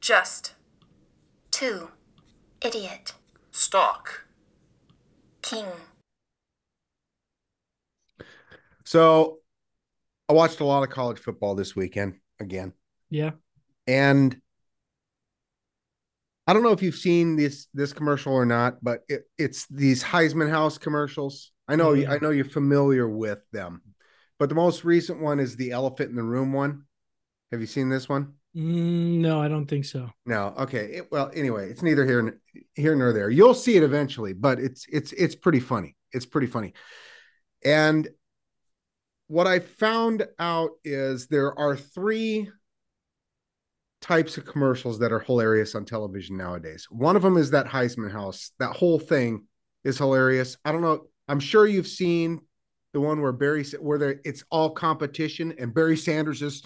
Just. 2. Idiot. Stock. King. So I watched a lot of college football this weekend again. Yeah. And I don't know if you've seen this this commercial or not, but it, it's these Heisman House commercials. I know Oh, yeah. I know you're familiar with them. But the most recent one is the elephant in the room one. Have you seen this one? Mm, no, I don't think so. No. Okay. It- well, anyway, it's neither here here nor there. You'll see it eventually, but it's it's it's pretty funny. It's pretty funny. And what I found out is there are three types of commercials that are hilarious on television nowadays. One of them is that Heisman House. That whole thing is hilarious. I don't know. I'm sure you've seen the one where Barry where there it's all competition and Barry Sanders is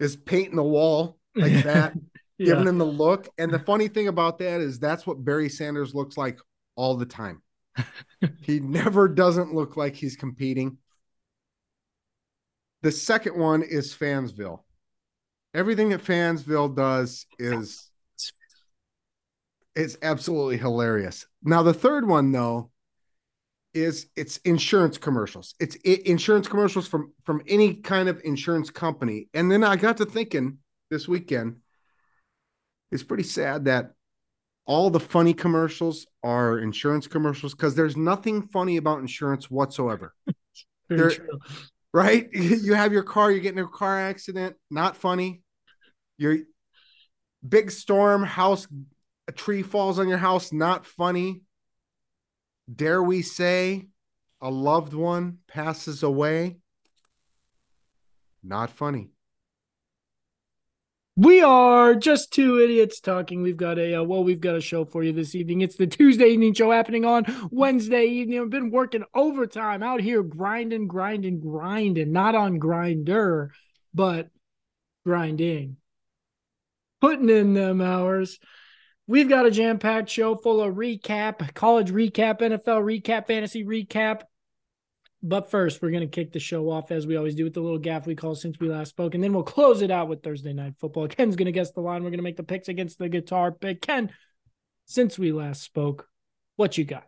is painting the wall like that Yeah. giving him the look. And the funny thing about that is that's what Barry Sanders looks like all the time. he never doesn't look like he's competing. The second one is Fansville. Everything that Fansville does is it's absolutely hilarious. Now the third one though is it's insurance commercials. It's i- insurance commercials from from any kind of insurance company. And then I got to thinking this weekend it's pretty sad that all the funny commercials are insurance commercials because there's nothing funny about insurance whatsoever. There- true. right? You have your car, you get in a car accident, not funny. Your big storm, house, a tree falls on your house, not funny. Dare we say a loved one passes away? Not funny. We are just two idiots talking. We've got a uh, well, we've got a show for you this evening. It's the Tuesday evening show happening on Wednesday evening. I've been working overtime out here, grinding, grinding, grinding. Not on Grindr, but grinding, putting in them hours. We've got a jam-packed show full of recap, college recap, NFL recap, fantasy recap. But first, we're going to kick the show off as we always do with the little gaff we call since we last spoke. And then we'll close it out with Thursday night football. Ken's going to guess the line. We're going to make the picks against the guitar pick. Ken, since we last spoke, what you got?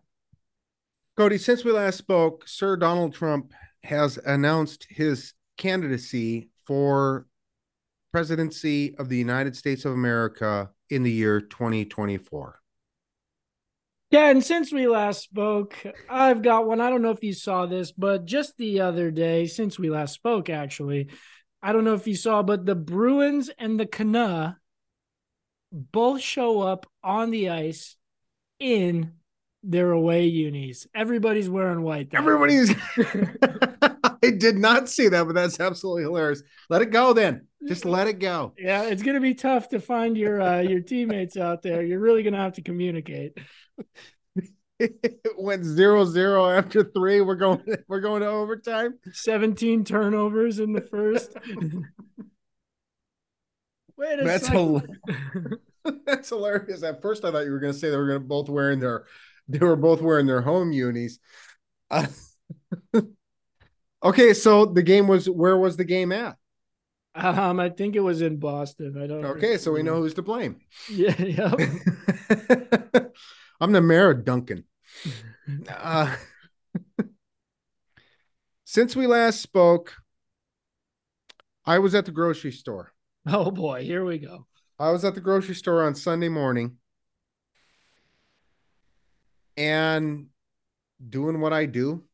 Cody, since we last spoke, Sir Donald Trump has announced his candidacy for presidency of the United States of America in the year 2024. Yeah, and since we last spoke, I've got one. I don't know if you saw this, but just the other day, since we last spoke, actually, I don't know if you saw, but the Bruins and the Canuck both show up on the ice in their away unis. Everybody's wearing white. Everybody's. I did not see that, but that's absolutely hilarious. Let it go then. Just let it go. Yeah, it's gonna be tough to find your uh, your teammates out there. You're really gonna have to communicate. it went zero zero after three. We're going. We're going to overtime. 17 turnovers in the first. Wait a That's second. That's hilarious. At first, I thought you were going to say they were going to both wearing their. They were both wearing their home unis. Uh, okay, so the game was. Where was the game at? Um, I think it was in Boston. I don't. Know. Okay, so we know who's to blame. Yeah, yeah. I'm the mayor of Duncan. Uh, since we last spoke, I was at the grocery store. Oh boy, here we go. I was at the grocery store on Sunday morning and doing what I do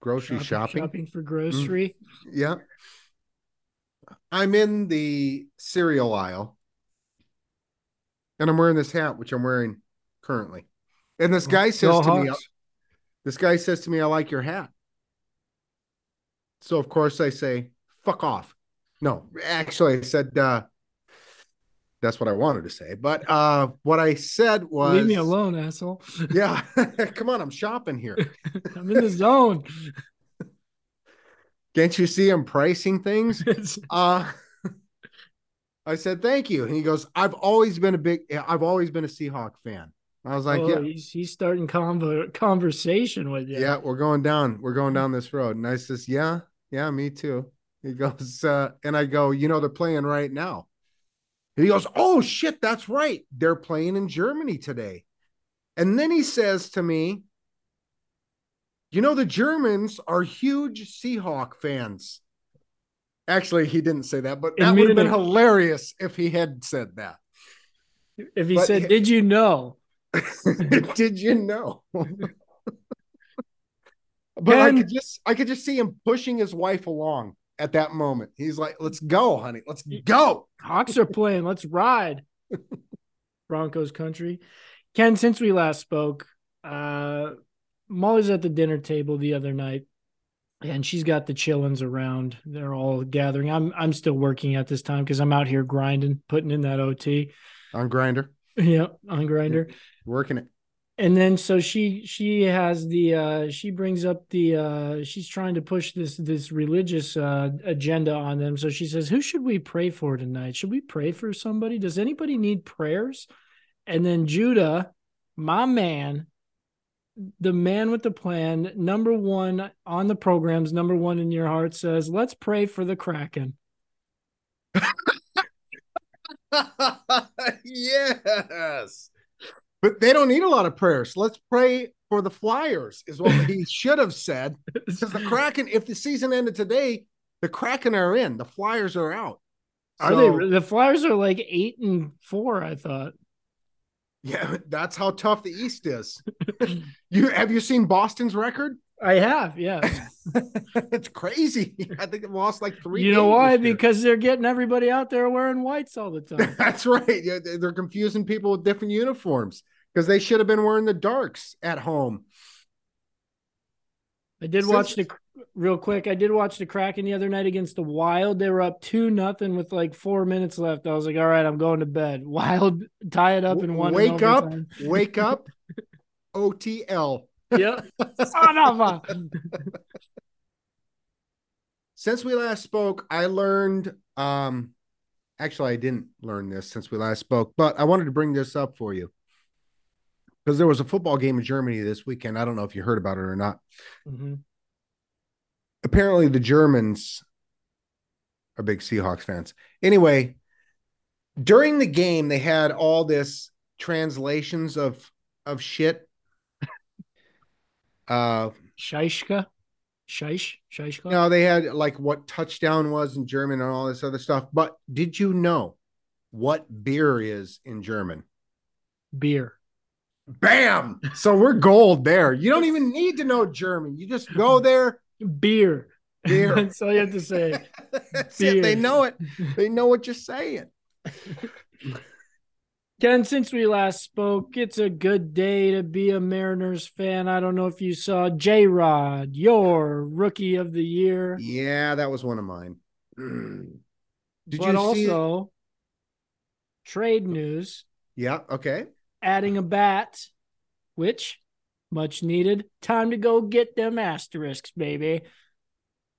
grocery shopping. shopping for grocery. Yeah. I'm in the cereal aisle and I'm wearing this hat, which I'm wearing currently. And this guy says Go to me, this guy says to me, I like your hat. So of course I say, fuck off. No, actually I said, uh, that's what I wanted to say. But uh, what I said was, Leave me alone, asshole. Yeah, come on, I'm shopping here. I'm in the zone. Can't you see I'm pricing things? Uh I said thank you, and he goes, "I've always been a big, I've always been a Seahawk fan." I was like, oh, "Yeah, he's, he's starting convo- conversation with you. yeah, we're going down, we're going down this road." And I says, "Yeah, yeah, me too." He goes, uh, and I go, "You know, they're playing right now." He goes, Oh shit, that's right. They're playing in Germany today. And then he says to me, You know, the Germans are huge Seahawk fans. Actually, he didn't say that, but that would have been hilarious if he had said that. If he But said, "Did you know?" Did you know? but I could just I could just see him pushing his wife along at that moment. He's like, "Let's go, honey. Let's go." Hawks are playing. Let's ride. Broncos country. Ken, since we last spoke, uh, Molly's at the dinner table the other night, and she's got the chillins around. They're all gathering. I'm I'm still working at this time because I'm out here grinding, putting in that OT. On Grindr, Yeah, on Grindr. working it. And then so she she has the uh she brings up the uh she's trying to push this this religious uh agenda on them. So she says who should we pray for tonight? Should we pray for somebody? Does anybody need prayers? And then judah my man the man with the plan number one on the programs number one in your heart says let's pray for the kraken. Yes. But they don't need a lot of prayers. Let's pray for the Flyers, is what he should have said. Because the Kraken, if the season ended today, the Kraken are in, the Flyers are out. are So, they the flyers are like eight and four i thought Yeah, that's how tough the East is. you have you seen Boston's record? I have yeah it's crazy. I think they lost like three. You know why? Because they're getting everybody out there wearing whites all the time. That's right. They- They're confusing people with different uniforms because they should have been wearing the darks at home. I did Since- watch the real quick. I did watch the Kraken the other night against the Wild. They were up two nothing with like four minutes left. I was like, all right, I'm going to bed. Wild tie it up and one. Wake up, wake up, OTL. Yep. Son of a. Since we last spoke, I learned. Um, actually, I didn't learn this since we last spoke, but I wanted to bring this up for you because there was a football game in Germany this weekend. I don't know if you heard about it or not. Mhm. apparently the Germans are big Seahawks fans. Anyway, during the game, they had all this translations of of shit. Uh Scheishka. Scheisch. Scheischka. no, they had like what touchdown was in German and all this other stuff. But did you know what beer is in German? Beer. Bam! So we're gold there. You don't even need to know German. You just go there. Beer. Beer. That's all you have to say. That's it. They know it. They know what you're saying. Ken, since we last spoke, it's a good day to be a Mariners fan. I don't know if you saw J Rod, your rookie of the year. Yeah, that was one of mine. Did but you see? also trade news Yeah. Okay. adding a bat, which much needed. Time to go get them asterisks, baby.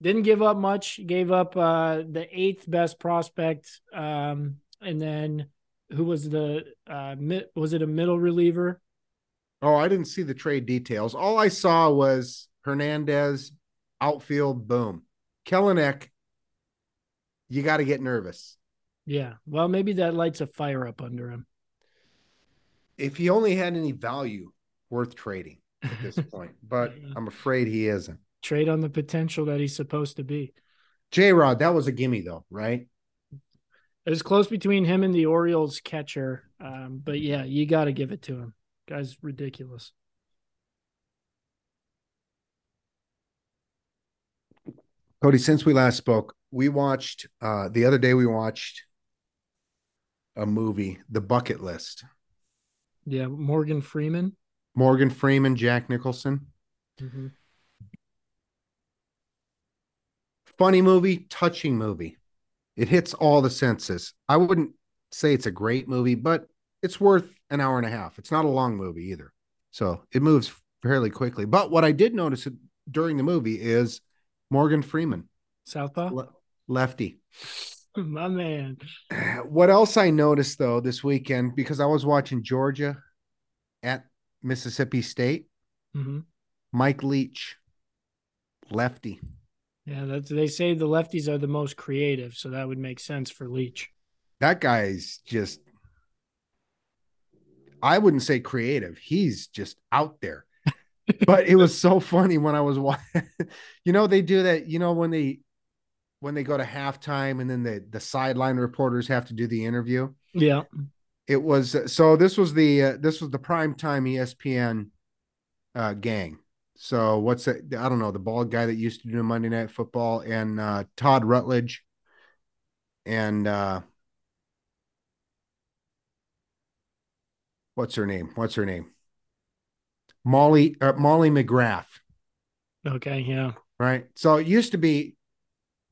Didn't give up much. Gave up uh, the eighth best prospect, um, and then who was the uh, mid, was it a middle reliever? Oh, I didn't see the trade details. All I saw was Hernandez, outfield, boom. Kelenic, you got to get nervous. Yeah. Well, maybe that lights a fire up under him. If he only had any value worth trading at this point, but I'm afraid he isn't. Trade on the potential that he's supposed to be. J Rod, that was a gimme though, right? It was close between him and the Orioles catcher. Um, but yeah, you got to give it to him. Guy's ridiculous. Cody, since we last spoke, we watched uh the other day we watched a movie, The Bucket List. Yeah. Morgan Freeman. Morgan Freeman, Jack Nicholson. Mm-hmm. Funny movie, touching movie. It hits all the senses. I wouldn't say it's a great movie, but it's worth an hour and a half. It's not a long movie either. So it moves fairly quickly. But what I did notice during the movie is Morgan Freeman, Southpaw. le- lefty. My man. What else I noticed though this weekend, because I was watching Georgia at Mississippi State, hmm Mike Leach, lefty. Yeah, that's they say the lefties are the most creative, so that would make sense for Leach. that guy's just I wouldn't say creative. He's just out there. but it was so funny when I was watching. you know, they do that, you know, when they when they go to halftime and then the the sideline reporters have to do the interview. Yeah. It was so this was the uh, this was the prime time ESPN uh gang. So what's that? I don't know, the bald guy that used to do Monday Night Football and uh Todd Rutledge and uh what's her name? What's her name? Molly uh, Molly McGrath. Okay, yeah. Right. So it used to be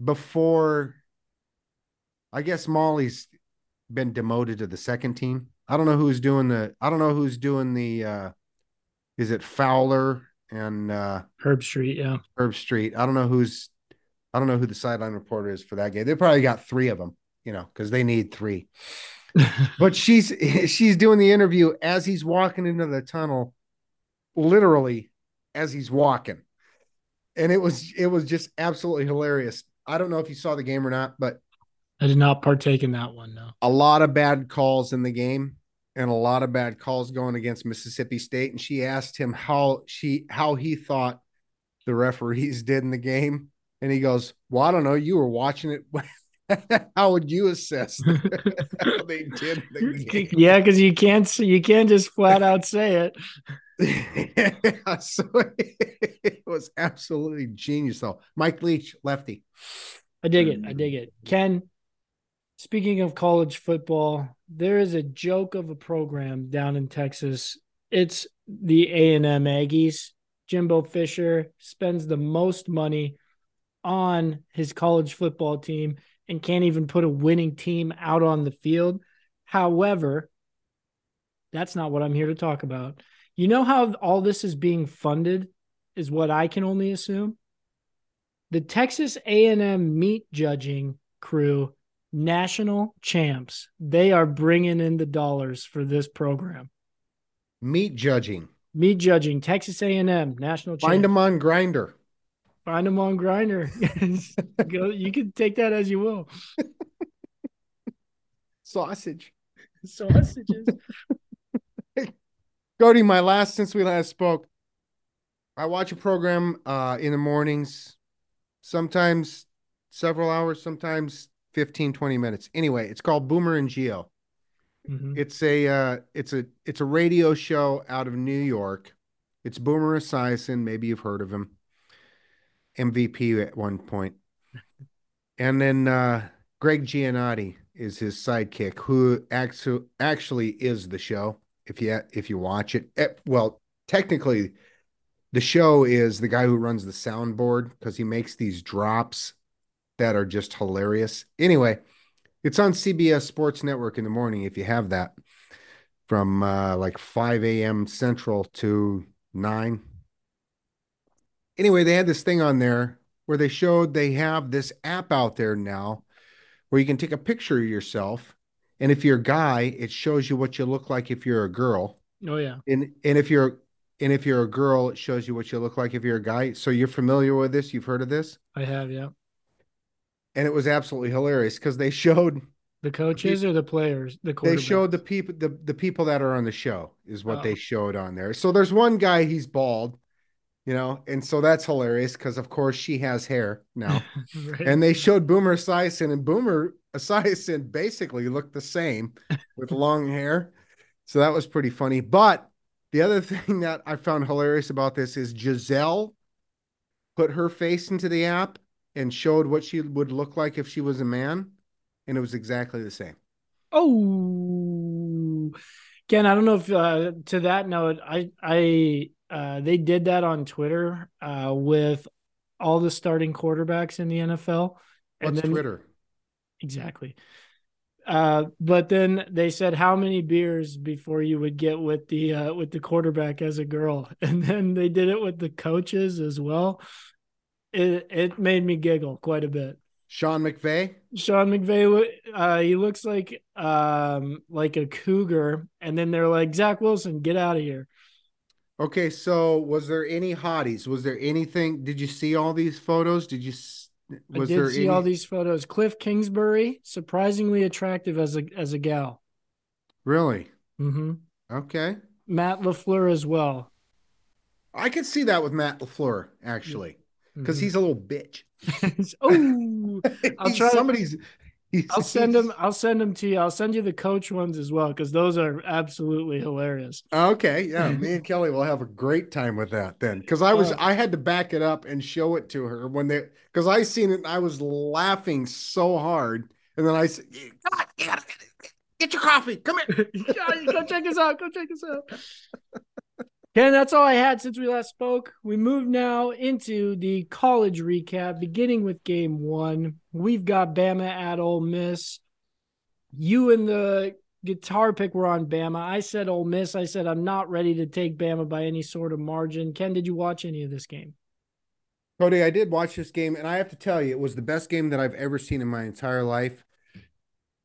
before I guess Molly's been demoted to the second team. I don't know who's doing the I don't know who's doing the uh is it Fowler and uh Herbstreit, yeah. Herbstreit. I don't know who's I don't know who the sideline reporter is for that game. They probably got three of them, you know, because they need three. but she's she's doing the interview as he's walking into the tunnel, literally as he's walking. And it was it was just absolutely hilarious. I don't know if you saw the game or not, but I did not partake in that one, no. A lot of bad calls in the game and a lot of bad calls going against Mississippi State. And she asked him how she how he thought the referees did in the game. And he goes, Well, I don't know. You were watching it. how would you assess how they did the Yeah, because you can't you can't just flat out say it. yeah, so it was absolutely genius, though. Mike Leach, lefty. I dig it. I mm. dig it. Ken, speaking of college football, there is a joke of a program down in Texas. It's the A and M Aggies. Jimbo Fisher spends the most money on his college football team and can't even put a winning team out on the field. However, that's not what I'm here to talk about. You know how all this is being funded is what I can only assume. The Texas A&M meat judging crew national champs. They are bringing in the dollars for this program. Meat judging. Meat judging. Texas A&M national. Find them on Grindr. Find them on Grindr. Go. You can take that as you will. Sausage. Sausages. Cody, my last since we last spoke. I watch a program uh, in the mornings, sometimes several hours, sometimes 15, 20 minutes. Anyway, it's called Boomer and Geo. Mm-hmm. It's a uh, it's a it's a radio show out of New York. It's Boomer Esiason. Maybe you've heard of him. MVP at one. And then uh, Greg Giannotti is his sidekick, who actually actually is the show. If you if you watch it, eh, well, technically, the show is the guy who runs the soundboard because he makes these drops that are just hilarious. Anyway, it's on CBS Sports Network in the morning if you have that from uh, like 5 a.m. Central to 9. Anyway, they had this thing on there where they showed they have this app out there now where you can take a picture of yourself. And if you're a guy, it shows you what you look like if you're a girl. Oh yeah. And and if you're and if you're a girl, it shows you what you look like if you're a guy. So you're familiar with this? You've heard of this? I have, yeah and it was absolutely hilarious because they showed the coaches or the players. The they showed the people the, the people that are on the show is what oh. they showed on there. So there's one guy he's bald, you know, and so that's hilarious because of course she has hair now, right. and they showed Boomer Esiason and Boomer Esiason basically looked the same with long hair, so that was pretty funny. But the other thing that I found hilarious about this is Gisele put her face into the app and showed what she would look like if she was a man, and it was exactly the same. Oh, Ken, I don't know if uh, to that note, I I uh, they did that on Twitter uh, with all the starting quarterbacks in the NFL. And What's then, Twitter? Exactly. Uh, but then they said how many beers before you would get with the uh, with the quarterback as a girl, and then they did it with the coaches as well it it made me giggle quite a bit. Sean McVay. Sean McVay. Uh, he looks like um like a cougar, and then they're like Zach Wilson, get out of here. Okay, so was there any hotties? Was there anything? Did you see all these photos? Did you I did there see any? all these photos. Cliff Kingsbury, surprisingly attractive as a as a gal. Really? Mm-hmm. Okay. Matt Lafleur as well. I could see that with Matt Lafleur actually, because Mhm. he's a little bitch. oh, I'll try Somebody's. he's- I'll send them. I'll send them to you. I'll send you the coach ones as well because those are absolutely hilarious. Okay, yeah, me and Kelly will have a great time with that then. Because I was, Uh, I had to back it up and show it to her when they, because I seen it, and I was laughing so hard, and then I said, "You gotta- you gotta get your coffee. Come here." Go check us out. Go check us out. Ken, that's all I had since we last spoke. We move now into the college recap, beginning with game one. We've got Bama at Ole Miss. You and the guitar pick were on Bama. I said Ole Miss. I said I'm not ready to take Bama by any sort of margin. Ken, did you watch any of this game? Cody, I did watch this game, and I have to tell you, it was the best game that I've ever seen in my entire life.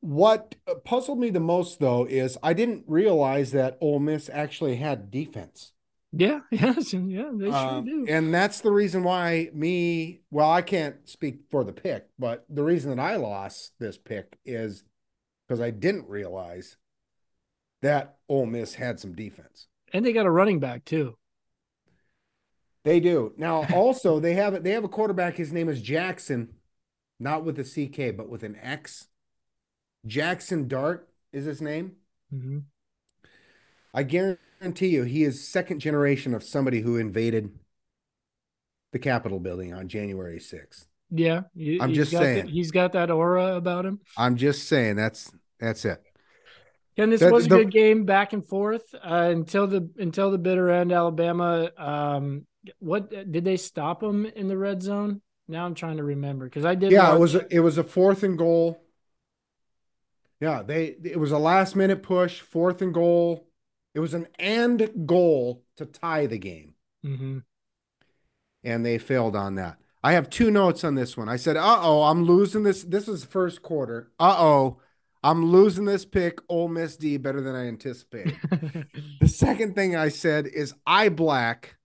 What puzzled me the most, though, is I didn't realize that Ole Miss actually had defense. Yeah, yes, yeah, they sure Um, do. and that's the reason why me, well, I can't speak for the pick, but the reason that I lost this pick is because I didn't realize that Ole Miss had some defense. and they got a running back too. They do. Now, also, they have they have a quarterback. His name is Jaxson, not with a CK, but with an X. Jaxson Dart is his name. hmm I guarantee you, he is second generation of somebody who invaded the Capitol building on January 6th. Yeah, I'm just got the- saying. he's got that aura about him. I'm just saying that's that's it. And this The- was a the- good game back and forth uh, until the until the bitter end. Alabama, um, what did they stop him in the red zone? Now I'm trying to remember because I did. Yeah, it was a, it was a fourth and goal. Yeah, they it was a last minute push, fourth and goal. It was an and goal to tie the game, Mhm. and they failed on that. I have two notes on this one. I said, "Uh oh, I'm losing this. This is first quarter. Uh oh, I'm losing this pick. Ole Miss D better than I anticipated." The second thing I said is eye black.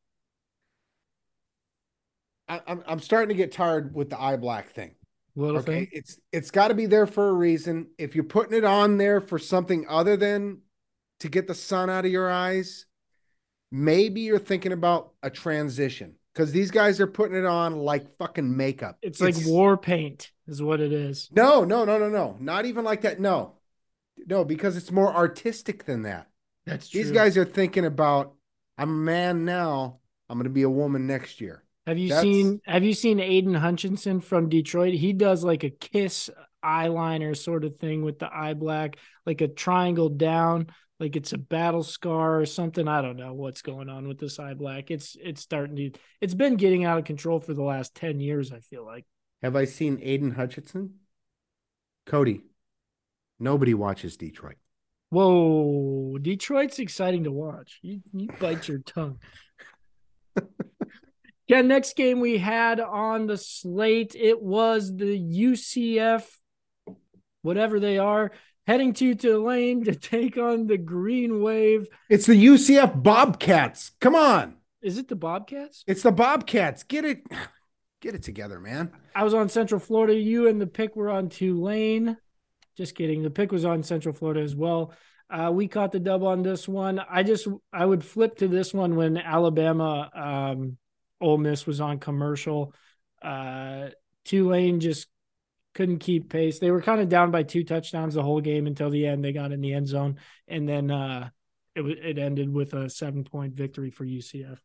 I, I'm I'm starting to get tired with the eye black thing. Little Okay, thing. it's it's got to be there for a reason. If you're putting it on there for something other than to get the sun out of your eyes, maybe you're thinking about a transition because these guys are putting it on like fucking makeup. It's like war paint, is what it is. No, no, no, no, no, not even like that. No, no, because it's more artistic than that. That's true. These guys are thinking about I'm a man now. I'm going to be a woman next year. Have you That's- seen Have you seen Aidan Hutchinson from Detroit? He does like a kiss eyeliner sort of thing with the eye black, like a triangle down, like it's a battle scar or something. I don't know what's going on with this eye black. It's it's starting to. It's been getting out of control for the last ten years. I feel like. Have I seen Aidan Hutchinson? Cody, nobody watches Detroit. Whoa, Detroit's exciting to watch. You you bite your tongue. yeah, next game we had on the slate, it was the UCF, whatever they are, heading to Tulane to take on the Green Wave. It's the UCF Bobcats. Come on. Is it the Bobcats? It's the Bobcats. Get it get it together, man. I was on Central Florida. You and the pick were on Tulane. Just kidding. The pick was on Central Florida as well. Uh, we caught the dub on this one. I just I would flip to this one when Alabama um Ole Miss was on commercial. Uh Tulane just couldn't keep pace. They were kind of down by two touchdowns the whole game until the end. They got in the end zone and then uh it it ended with a seven point victory for UCF.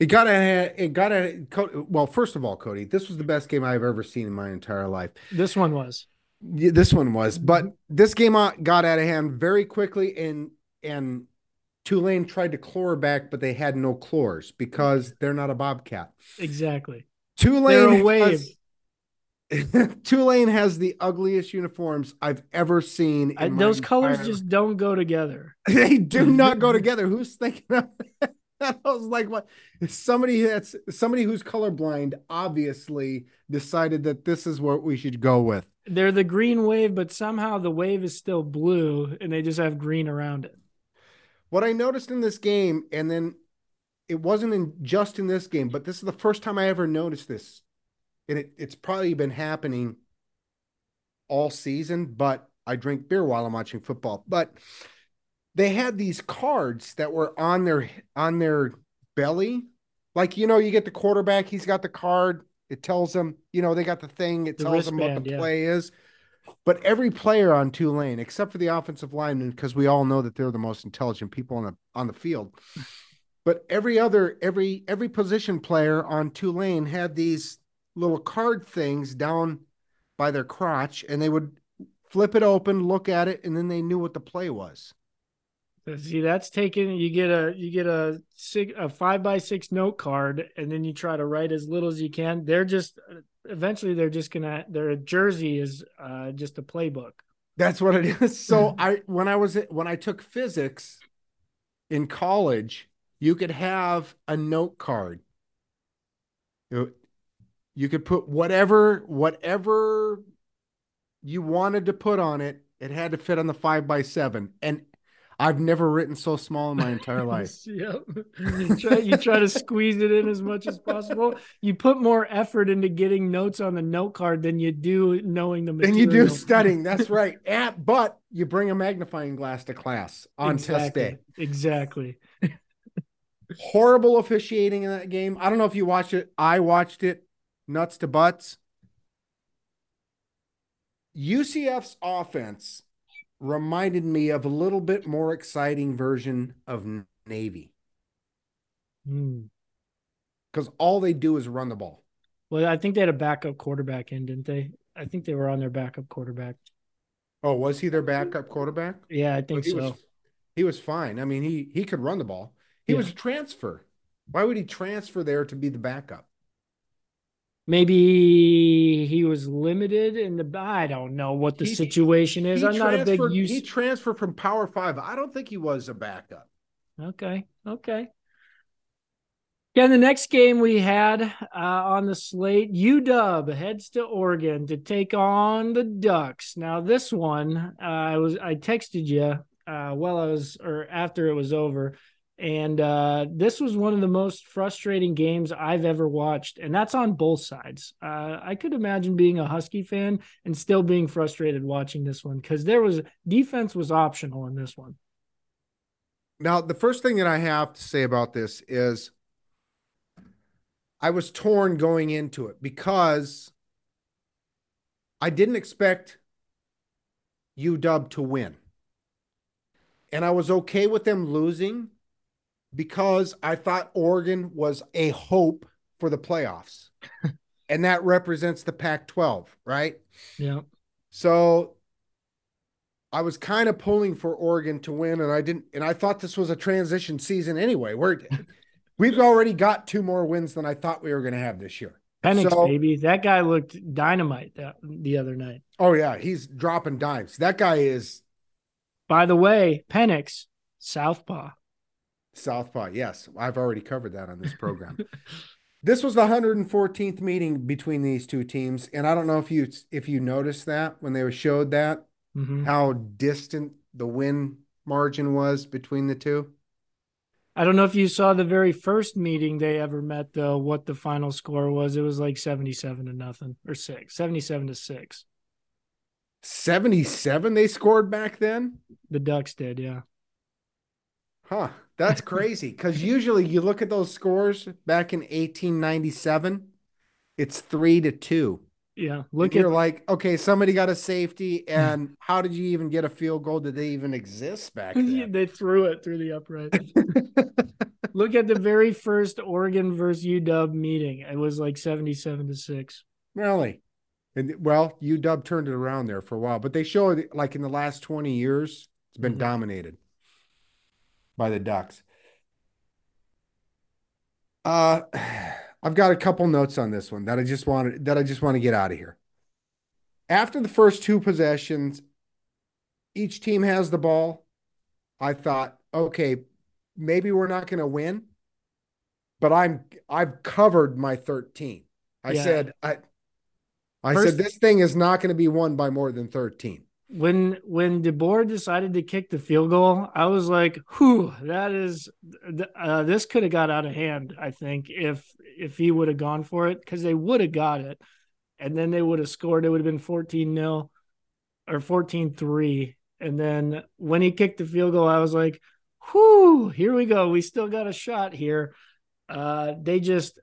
It got a it got a well, first of all, Cody, this was the best game I've ever seen in my entire life. This one was. Yeah, This one was, but this game got out of hand very quickly, and and Tulane tried to claw back, but they had no claws because they're not a bobcat. Exactly. Tulane They're a wave. has, Tulane has the ugliest uniforms I've ever seen. in I, those colors entire- just don't go together. they do not go together. Who's thinking of that? I was like, what? Somebody that's somebody who's colorblind obviously decided that this is what we should go with. They're the green wave, but somehow the wave is still blue and they just have green around it. What I noticed in this game, and then it wasn't in just in this game, but this is the first time I ever noticed this. And it, it's probably been happening all season, but I drink beer while I'm watching football. But they had these cards that were on their on their belly. Like, you know, you get the quarterback, he's got the card, it tells them, you know, they got the thing, it The tells them what the yeah. play is. But every player on Tulane, except for the offensive lineman, because we all know that they're the most intelligent people on the on the field. But every other every every position player on Tulane had these little card things down by their crotch, and they would flip it open, look at it, and then they knew what the play was. See, that's taken. You get a you get a six a five by six note card, and then you try to write as little as you can. They're just eventually they're just gonna their jersey is uh, just a playbook. That's what it is. So I when I was when I took physics in college, you could have a note card. You, could put whatever whatever you wanted to put on it. It had to fit on the five by seven. And I've never written so small in my entire life. Yep. you try you try to squeeze it in as much as possible. You put more effort into getting notes on the note card than you do knowing the material. you do studying. That's right. And, but you bring a magnifying glass to class on test exactly. day. Exactly. horrible officiating in that game. I don't know if you watched it. I watched it nuts to butts. UCF's offense reminded me of a little bit more exciting version of Navy Hmm. because all they do is run the ball. Well, I think they had a backup quarterback in, didn't they? I think they were on their backup quarterback. Oh, was he their backup quarterback? Yeah, I think he so. was he was fine. I mean, he he could run the ball. He Yeah. was a transfer. Why would he transfer there to be the backup? Maybe he was limited in the. I don't know what the He- situation is. I'm not a big use. He transferred from Power Five. I don't think he was a backup. Okay. Okay. Yeah, the next game we had uh, on the slate, UW heads to Oregon to take on the Ducks. Now, this one, uh, I was I texted you uh, while I was or after it was over, and uh, this was one of the most frustrating games I've ever watched, and that's on both sides. Uh, I could imagine being a Husky fan and still being frustrated watching this one because there was defense was optional in this one. Now, the first thing that I have to say about this is I was torn going into it because I didn't expect UW to win. And I was okay with them losing because I thought Oregon was a hope for the playoffs. and that represents the Pac 12, right? Yeah. So I was kind of pulling for Oregon to win, and I didn't. And I thought this was a transition season anyway. We're we've already got two more wins than I thought we were going to have this year. Penix, So- baby. That guy looked dynamite that, the other night. Oh yeah, he's dropping dimes. That guy is By the way, Penix, Southpaw. Southpaw. Yes, I've already covered that on this program. this was the 114th meeting between these two teams, and I don't know if you if you noticed that when they showed that Mhm. how distant the win margin was between the two. I don't know if you saw the very first meeting they ever met, though, what the final score was. It was like 77 to nothing or six, 77 to six. 77 they scored back then? The Ducks did, yeah. Huh. That's crazy. Because usually you look at those scores back in 1897, it's three to two. Yeah. Look and you're like, okay, somebody got a safety, and how did you even get a field goal? Did they even exist back then? they threw it through the upright. Look at the very first Oregon versus UW meeting. It was like 77 to six. really? And well, UW turned it around there for a while, but they showed like in the last 20 years, it's been Mhm. dominated by the Ducks. Uh I've got a couple notes on this one that I just wanted that I just want to get out of here. After the first two possessions, each team has the ball. I thought, okay, maybe we're not going to win, but I'm I've covered my 13. I Yeah. said I I First- said this thing is not going to be won by more than 13. When when DeBoer decided to kick the field goal, I was like, "Whew, that is uh, this could have got out of hand." I think if if he would have gone for it, because they would have got it, and then they would have scored. It would have been fourteen 0 or 14-3. and then when he kicked the field goal, I was like, "Whew, here we go. We still got a shot here." Uh, they just,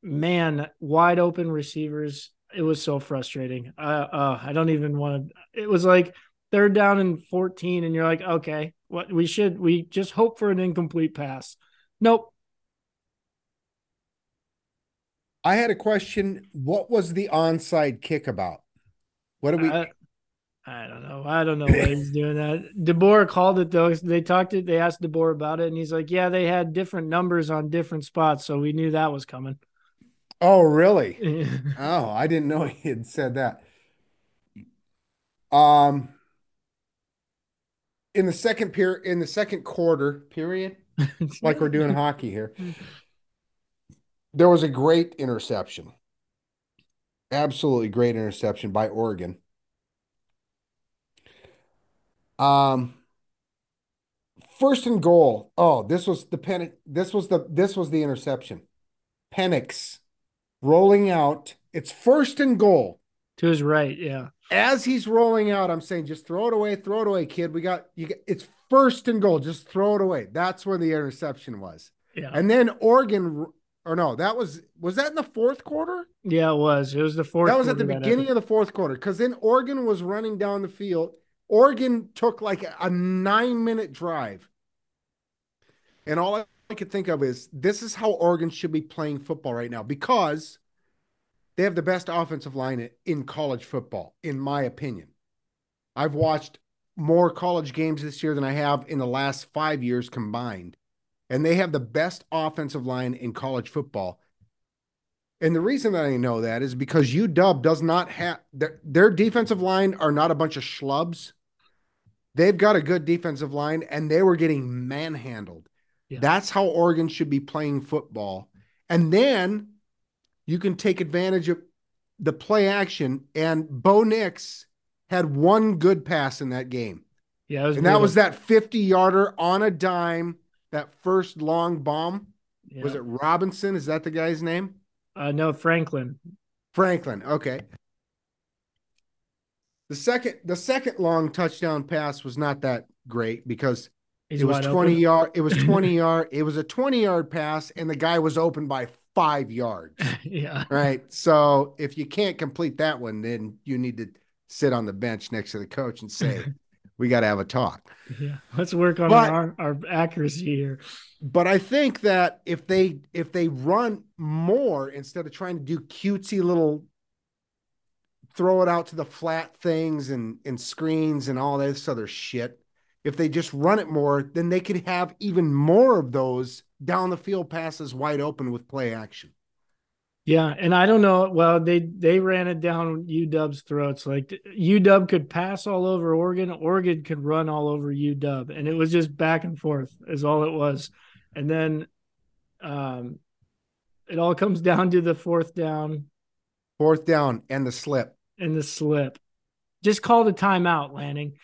man, wide open receivers it was so frustrating. Uh, uh, I don't even want to. It was like third down and 14, and you're like, okay, what we should, we just hope for an incomplete pass. Nope. I had a question. What was the onside kick about? What do we? Uh, I don't know. I don't know why he's doing that. DeBoer called it though. They talked it. They asked DeBoer about it, and he's like, "Yeah, they had different numbers on different spots, so we knew that was coming." Oh, really? oh, I didn't know he had said that. Um, in the second period, in the second quarter period, like we're doing hockey here, there was a great interception. Absolutely great interception by Oregon. Um, first and goal. Oh, this was the pen. This was the this was the interception. Penix rolling out. It's first and goal. To his right, yeah. As he's rolling out, I'm saying, just throw it away, throw it away, kid. We got you. Get, it's first and goal. Just throw it away. That's where the interception was. Yeah. And then Oregon, or no, that was was that in the fourth quarter? Yeah, it was. It was the fourth. That was at the beginning of the fourth quarter because then Oregon was running down the field. Oregon took like a nine minute drive, and all I I could think of is this is how Oregon should be playing football right now because they have the best offensive line in college football, in my opinion. I've watched more college games this year than I have in the last five years combined, and they have the best offensive line in college football. And the reason that I know that is because UW does not have their, their defensive line are not a bunch of schlubs. They've got a good defensive line, and they were getting manhandled yeah. That's how Oregon should be playing football. And then you can take advantage of the play action. And Bo Nix had one good pass in that game. Yeah, and that was that 50 yarder on a dime, that first long bomb. Yeah. Was it Robinson? Is that the guy's name? Uh, no, Franklin. Franklin. Okay. The second, the second long touchdown pass was not that great because He's it was 20 open. yard. It was 20 yard. It was a 20 yard pass, and the guy was open by five yards. yeah. Right. So if you can't complete that one, then you need to sit on the bench next to the coach and say, we got to have a talk. Yeah. Let's work on but, our, our accuracy here. But I think that if they if they run more instead of trying to do cutesy little throw it out to the flat things and and screens and all this other shit, if they just run it more, then they could have even more of those down the field passes wide open with play action. Yeah, and I don't know. Well, they they ran it down UW's throats. Like UW could pass all over Oregon, Oregon could run all over UW, and it was just back and forth is all it was. And then, um, it all comes down to the fourth down, fourth down, and the slip, and the slip. Just call the timeout, Lanning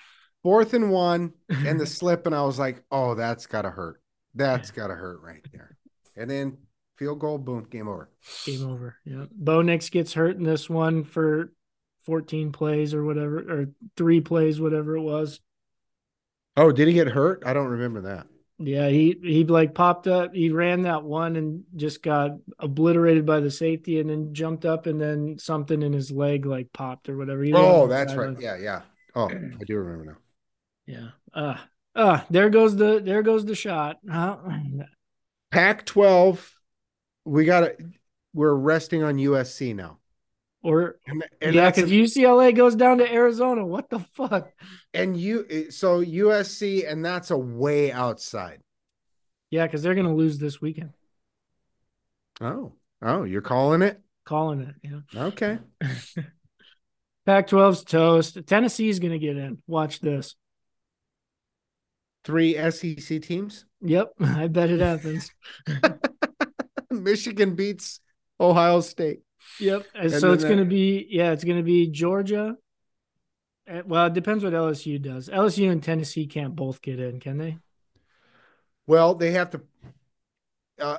fourth and one and the slip, and I was like, oh, that's gotta hurt. That's gotta hurt right there. And then field goal, boom, game over. Game over. Yeah. Bo Nix gets hurt in this one for 14 plays or whatever, or three plays, whatever it was. Oh, did he get hurt? I don't remember that. Yeah, he he like popped up. He ran that one and just got obliterated by the safety, and then jumped up, and then something in his leg like popped or whatever. He oh, that's right. Yeah, yeah. Oh, I do remember now. Yeah. Uh uh there goes the there goes the shot. Uh, Pac 12 we got to we're resting on USC now. Or and, and yeah, because UCLA goes down to Arizona. What the fuck? And you so USC, and that's a way outside. Yeah, because they're gonna lose this weekend. Oh, oh, you're calling it? Calling it, yeah. Okay. Pac 12's toast. Tennessee's gonna get in. Watch this three SEC teams? Yep, I bet it happens. Michigan beats Ohio State. Yep. And, and so it's going to be yeah, it's going to be Georgia Eh, Well, it depends what LSU does. LSU and Tennessee can't both get in, can they? Well, they have to. Uh,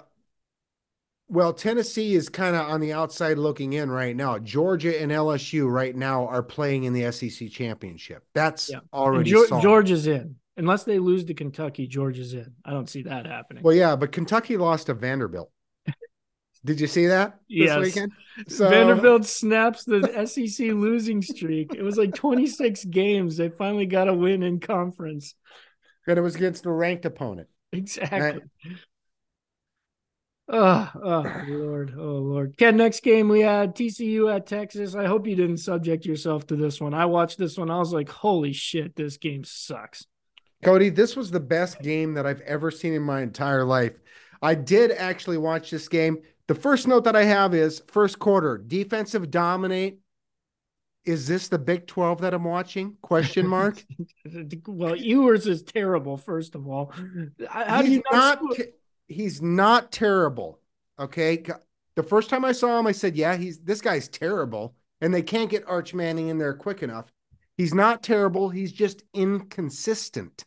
well, Tennessee is kind of on the outside looking in right now. Georgia and LSU right now are playing in the SEC championship. That's Yeah. Already Geor- Georgia's in. Unless they lose to Kentucky, Georgia's in. I don't see that happening. Well, yeah, but Kentucky lost to Vanderbilt. Did you see that this Yes. weekend? So Vanderbilt snaps the SEC losing streak. It was like 26 games. They finally got a win in conference. and it was against a ranked opponent. Exactly. Oh, oh Lord. Oh Lord. Ken, next game we had TCU at Texas. I hope you didn't subject yourself to this one. I watched this one. I was like, holy shit, this game sucks. Cody, this was the best game that I've ever seen in my entire life. I did actually watch this game. The first note that I have is first quarter, defensive dominate. Is this the Big 12 that I'm watching? Question mark. well, Ewers is terrible, first of all. How do he's you not, not te- he's not terrible. Okay. The first time I saw him, I said, Yeah, he's this guy's terrible. And they can't get Arch Manning in there quick enough. He's not terrible. He's just inconsistent.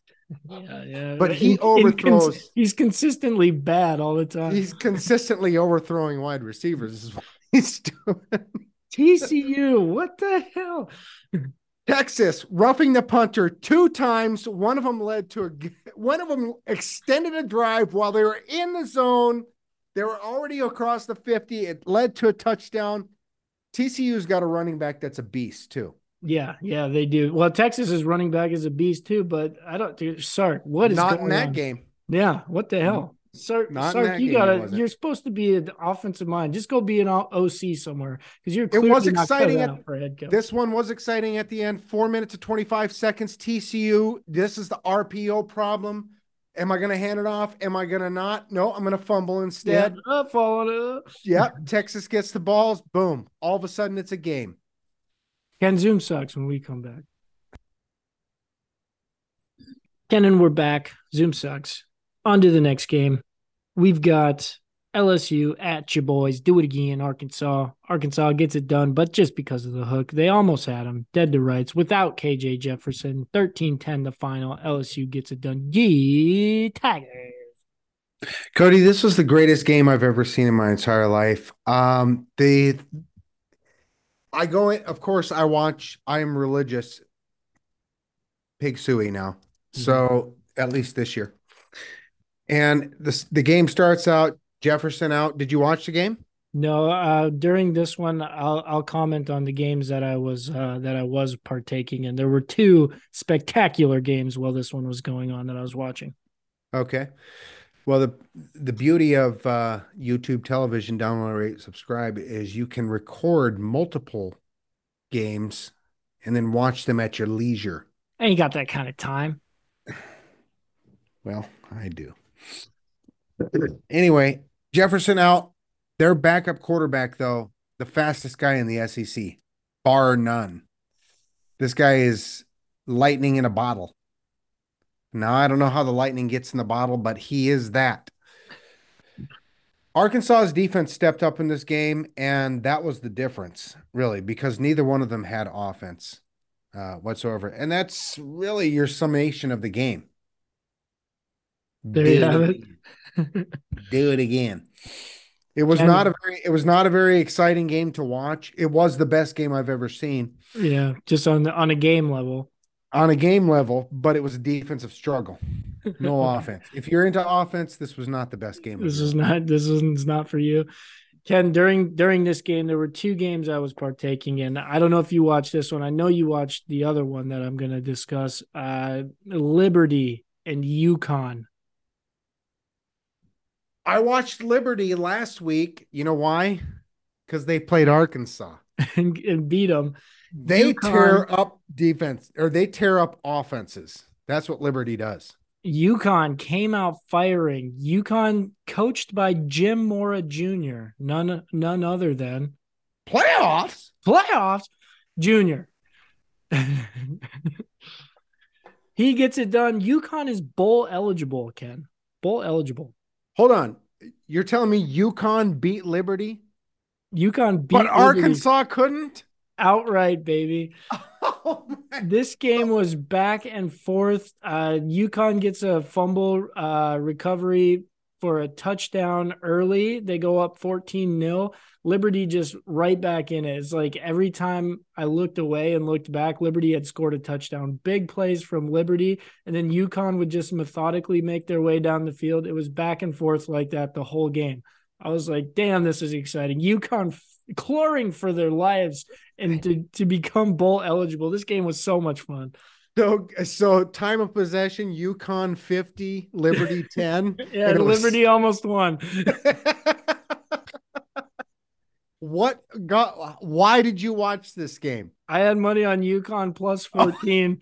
Yeah, yeah. But he In- overthrows- he's consistently bad all the time. He's consistently overthrowing wide receivers. Is what he's doing. TCU, what the hell? Texas roughing the punter two times. One of them led to a one of them extended a drive while they were in the zone. They were already across the 50. It led to a touchdown. TCU's got a running back that's a beast too. Yeah, yeah, they do. Well, Texas's running back is a beast too, but I don't. Dude, Sark, what is Not in that on? game. Yeah, what the hell, Sark? Not Sark, you gotta. You're supposed to be an offensive mind. Just go be an OC somewhere because you're. It was clearly not cut exciting at- for head coach. This one was exciting at the end. Four minutes to 25 seconds. TCU. This is the RPO problem. Am I going to hand it off? Am I going to not? No, I'm going to fumble yeah, instead. uh, following up. Yep. Texas gets the balls. Boom. All of a sudden, it's a game. Ken Zoom sucks when we come back. Ken and we're back. Zoom sucks. On to the next game. We've got LSU at your boys. Do it again, Arkansas. Arkansas gets it done, but just because of the hook, they almost had him dead to rights without KJ Jefferson. 13 10 the final. LSU gets it done. Yee Tigers. Cody, this was the greatest game I've ever seen in my entire life. Um, I go in, of course, I watch, I am religious pig suey now. So at least this year. And this the game starts out, Jefferson out. Did you watch the game? No, uh, during this one, I'll I'll comment on the games that I was uh, that I was partaking in. There were two spectacular games while this one was going on that I was watching. Okay. Well, the the beauty of uh, YouTube television, download, rate, subscribe, is you can record multiple games and then watch them at your leisure. I ain't got that kind of time. Well, I do. Anyway, Jefferson out. Their backup quarterback, though, the fastest guy in the SEC, bar none. This guy is lightning in a bottle. Now, I don't know how the lightning gets in the bottle, but he is that. Arkansas's defense stepped up in this game, and that was the difference, really, because neither one of them had offense uh, whatsoever. And that's really your summation of the game. There you Do have it. again. Do it again. It was And- not a very it was not a very exciting game to watch. It was the best game I've ever seen Yeah, just on the on a game level. On a game level, but it was a defensive struggle. No offense. If you're into offense, this was not the best game. This is not this is not for you. Ken, during during this game, there were two games I was partaking in. I don't know if you watched this one. I know you watched the other one that I'm going to discuss. Uh, Liberty and UConn. I watched Liberty last week. You know why? Because they played Arkansas. and, and beat them. They UConn- tear up defense or they tear up offenses. That's what Liberty does. UConn came out firing. UConn coached by Jim Mora Jr., none none other than Playoffs. playoffs Junior. he gets it done. UConn is bowl eligible, Ken. Bowl eligible. Hold on. You're telling me UConn beat Liberty, UConn beat but Liberty. Arkansas couldn't? Outright, baby. Oh. This game was back and forth. Uh, UConn gets a fumble uh, recovery for a touchdown early. They go up 14 0. Liberty just right back in it. It's like every time I looked away and looked back, Liberty had scored a touchdown. Big plays from Liberty. And then UConn would just methodically make their way down the field. It was back and forth like that the whole game. I was like, damn, this is exciting. UConn clawing for their lives and to, to become bowl eligible. This game was so much fun. So, so time of possession, UConn 50, Liberty 10. Yeah, And it was- Liberty almost won. what got why did you watch this game? I had money on UConn plus 14.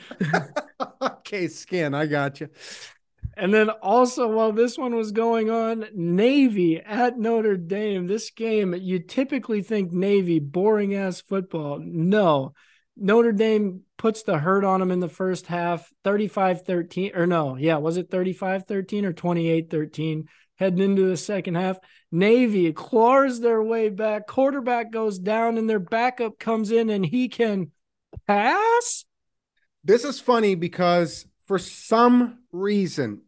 okay, skin, I got you. And then also, while this one was going on, Navy at Notre Dame. This game, you typically think Navy, boring ass football. No, Notre Dame puts the hurt on them in the first half 35 13, or no, yeah, was it 35 13 or 28 13? Heading into the second half, Navy claws their way back. Quarterback goes down, and their backup comes in, and he can pass. This is funny because for some reason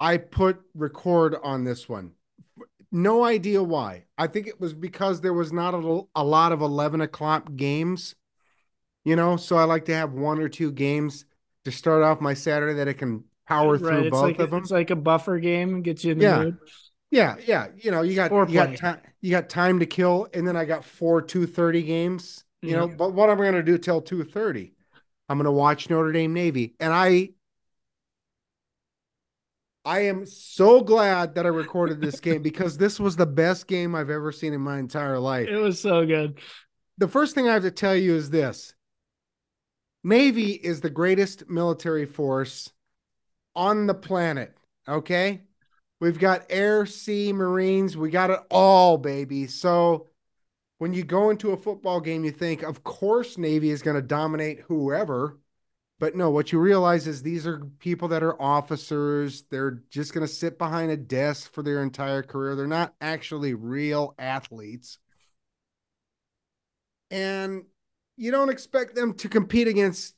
I put record on this one. No idea why. I think it was because there was not a, a lot of 11 o'clock games, you know, so I like to have one or two games to start off my Saturday that I can power through it's both like of them. it's like a buffer game, gets you in the Yeah. mood. Yeah, yeah. You know, you got you got time you got time to kill, and then I got four two thirty games. You mm-hmm. know, but what am I gonna do till two thirty? I'm gonna watch Notre Dame Navy. And I I am so glad that I recorded this game because this was the best game I've ever seen in my entire life. It was so good. The first thing I have to tell you is this. Navy is the greatest military force on the planet. Okay. We've got air, sea, Marines. We got it all, baby. So when you go into a football game, you think, of course, Navy is going to dominate whoever. But no, what you realize is these are people that are officers. They're just going to sit behind a desk for their entire career. They're not actually real athletes. And you don't expect them to compete against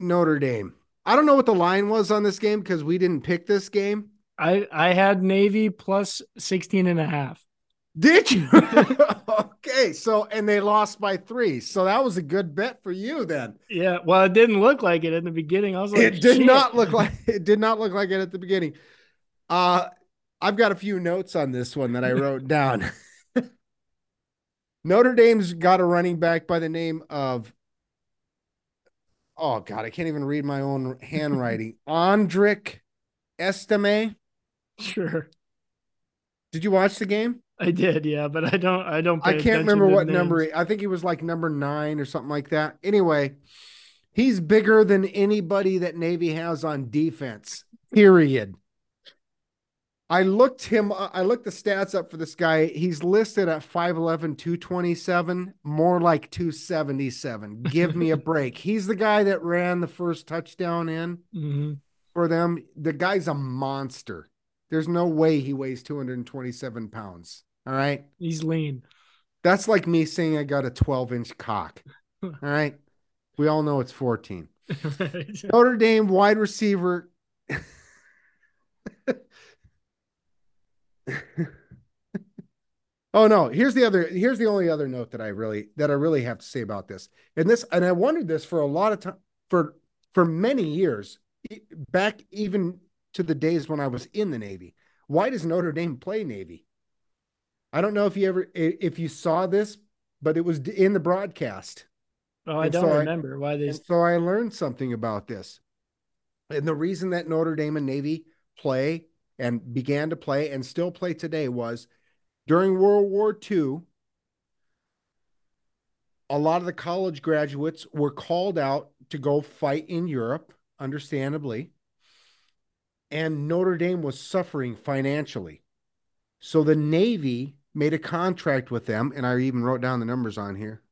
Notre Dame. I don't know what the line was on this game because we didn't pick this game. I I had Navy plus 16 and a half. Did you? okay. So, and they lost by three. So that was a good bet for you then. Yeah, well, it didn't look like it in the beginning. I was like, it did "Shit." not look like it did not look like it at the beginning. Uh I've got a few notes on this one that I wrote down. Notre Dame's got a running back by the name of oh god, I can't even read my own handwriting. Audric Estime. Sure, Did you watch the game? I did. Yeah, but I don't. I don't. I can't remember what names. number. he- I think he was like number nine or something like that. Anyway, he's bigger than anybody that Navy has on defense. Period. I looked him. I looked the stats up for this guy. He's listed at 5'11", 227, more like 277. Give me a break. He's the guy that ran the first touchdown in Mhm. for them. The guy's a monster. There's no way he weighs 227 pounds. All right. He's lean. That's like me saying I got a 12 inch cock. All right. We all know it's 14. Right. Notre Dame wide receiver. oh no, here's the other here's the only other note that I really that I really have to say about this. And this and I wondered this for a lot of time for for many years back even to the days when I was in the Navy. Why does Notre Dame play Navy? I don't know if you ever if you saw this, but it was in the broadcast. Oh, I And don't so I- remember why they. So I learned something about this. And the reason that Notre Dame and Navy play and began to play and still play today was during World War II, a lot of the college graduates were called out to go fight in Europe, understandably. And Notre Dame was suffering financially. So the Navy made a contract with them, and I even wrote down the numbers on here.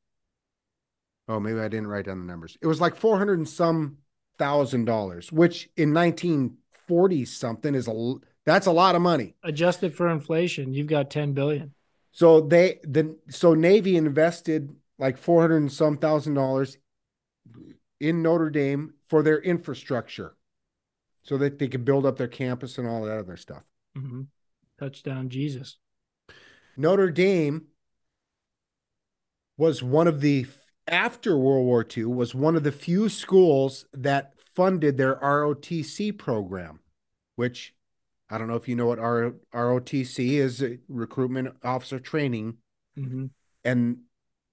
Oh, maybe I didn't write down the numbers. It was like 400 and some thousand dollars, which in 1940 something is a that's a lot of money. Adjusted for inflation, you've got 10 billion. So they the so Navy invested like four hundred and some thousand dollars in Notre Dame for their infrastructure, so that they could build up their campus and all that other stuff. Mm-hmm. Touchdown, Jesus. Notre Dame was one of the after World War II was one of the few schools that funded their ROTC program, which I don't know if you know what R- ROTC is recruitment officer training. Mm-hmm. And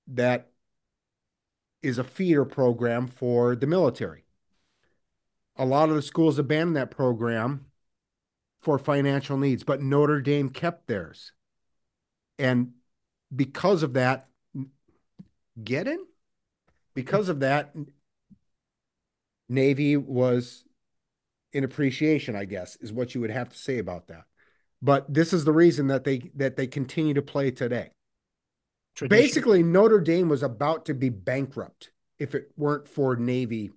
that is a feeder program for the military. A lot of the schools abandoned that program for financial needs, but Notre Dame kept theirs. And because of that, get in? Because of that, Navy was in appreciation, I guess, is what you would have to say about that. But this is the reason that they that they continue to play today. Tradition. Basically, Notre Dame was about to be bankrupt if it weren't for Navy.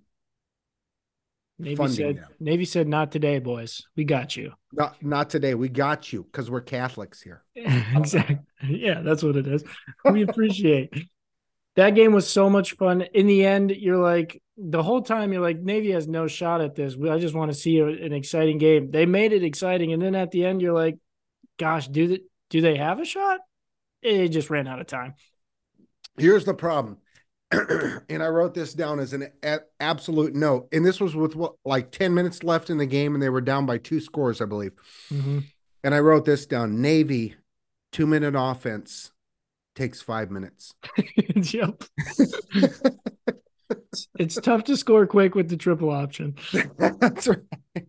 Navy said, them. Navy said, not today, boys. We got you. Not, not today. We got you because we're Catholics here. exactly. Yeah, that's what it is. We appreciate. that game was so much fun. In the end, you're like the whole time you're like Navy has no shot at this. I just want to see an exciting game. They made it exciting, and then at the end, you're like, gosh, do they, do they have a shot? It just ran out of time. Here's the problem. and I wrote this down as an a- absolute no. And this was with what, like 10 minutes left in the game, and they were down by two scores, I believe. Mm-hmm. And I wrote this down Navy, two minute offense takes five minutes. yep. It's tough to score quick with the triple option. That's right.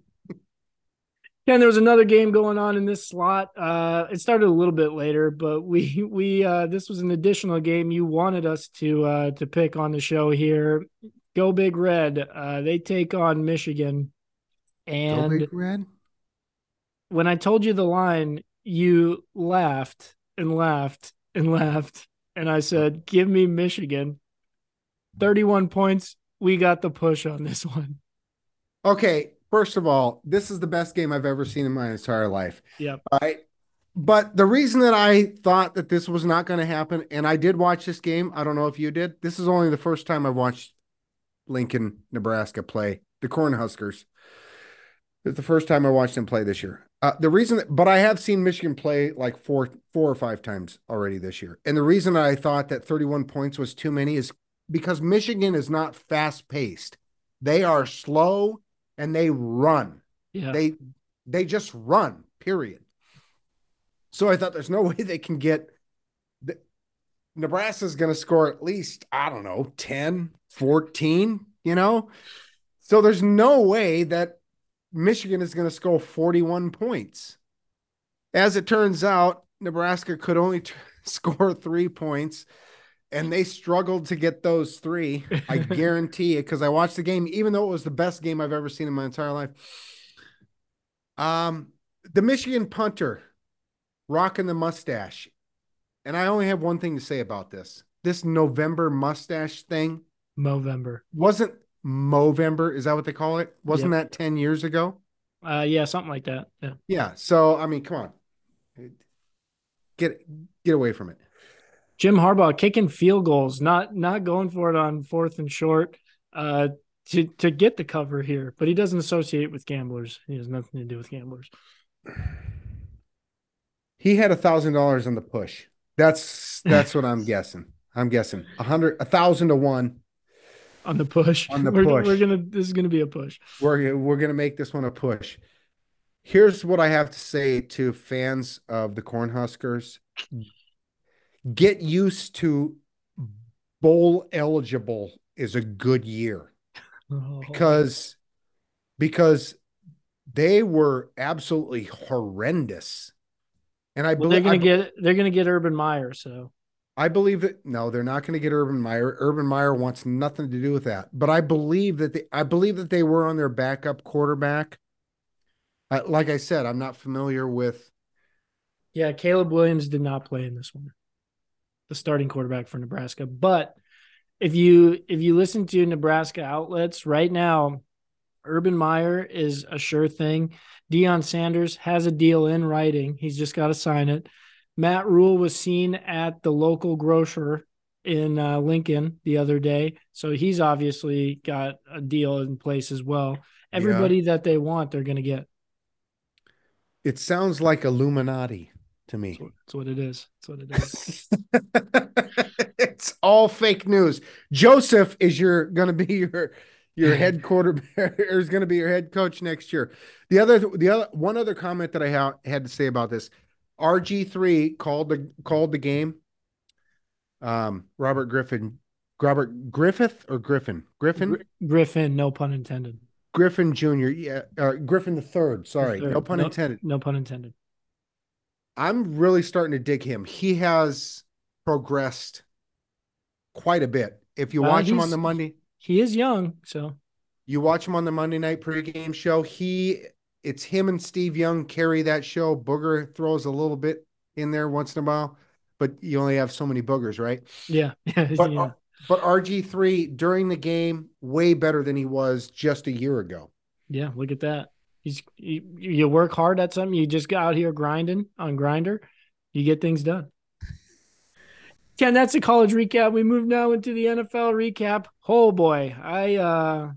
Ken, there was another game going on in this slot. Uh, it started a little bit later, but we we uh, this was an additional game you wanted us to uh, to pick on the show here. Go Big Red. Uh, they take on Michigan, Go and Big Red. when I told you the line, you laughed and laughed and laughed, and I said, "Give me Michigan." Thirty-one points. We got the push on this one. Okay, first of all, this is the best game I've ever seen in my entire life. Yep. Right. But the reason that I thought that this was not going to happen, and I did watch this game, I don't know if you did. This is only the first time I've watched Lincoln, Nebraska play the Cornhuskers. It's the first time I watched them play this year. Uh, the reason, that, but I have seen Michigan play like four, four or five times already this year. And the reason I thought that 31 points was too many is because Michigan is not fast paced. They are slow and they run. Yeah. They they just run, period. So I thought there's no way they can get the, Nebraska's going to score at least, I don't know, 10, 14, you know? So there's no way that Michigan is going to score 41 points. As it turns out, Nebraska could only t- score 3 poins and they struggled to get those 3. I guarantee it cuz I watched the game even though it was the best game I've ever seen in my entire life. Um, the Michigan punter rocking the mustache. And I only have one thing to say about this. This November mustache thing Movember. wasn't Movember. Is that what they call it? Wasn't that 10 years ago? Uh, yeah, something like that. Yeah. Yeah. So, I mean, come on. Get get away from it. Jim Harbaugh kicking field goals, not not going for it on fourth and short uh, to to get the cover here, but he doesn't associate with gamblers. He has nothing to do with gamblers. He had a thousand dollars on the push. That's that's what I'm guessing. I'm guessing a hundred, a thousand to one. On the push, On the we're, push. we're gonna. This is gonna be a push. We're we're gonna make this one a push. Here's what I have to say to fans of the Cornhuskers: Get used to bowl eligible is a good year Oh, because because they were absolutely horrendous, and I well, they're believe gonna I, get. They're gonna get Urban Meyer. So I believe that no, they're not going to get Urban Meyer. Urban Meyer wants nothing to do with that. But I believe that they, I believe that they were on their backup quarterback. Uh, like I said, I'm not familiar with. yeah, Caleb Williams did not play in this one. The starting quarterback for Nebraska, but if you if you listen to Nebraska outlets right now, Urban Meyer is a sure thing. Deion Sanders has a deal in writing. He's just got to sign it. Matt Rhule was seen at the local grocer in uh, Lincoln the other day, so he's obviously got a deal in place as well. Everybody that they want, they're going to get. It sounds like Illuminati to me. That's what it is. That's what it is. it's all fake news. Joseph is your going to be your your head quarterback is going to be your head coach next year. The other the other one other comment that I ha- had to say about this, RG3 called the called the game. Um, Robert Griffin, Robert Griffith or Griffin, Griffin, Gr- Griffin, no pun intended. Griffin Jr. Yeah, uh, Griffin the third. Sorry, The third. no pun No- intended. No pun intended. I'm really starting to dig him. He has progressed quite a bit. If you Uh, watch him on the Monday, He is young, so you watch him on the Monday night pregame show. He, it's him and Steve Young carry that show. Booger throws a little bit in there once in a while, but you only have so many boogers, right? yeah, yeah, But yeah. but RG3 during the game way better than he was just a year ago. Yeah, look at that. You, you work hard at something. You just got out here grinding on Grindr. You get things done. Ken, that's a college recap. We move now into the NFL recap. Oh boy, I uh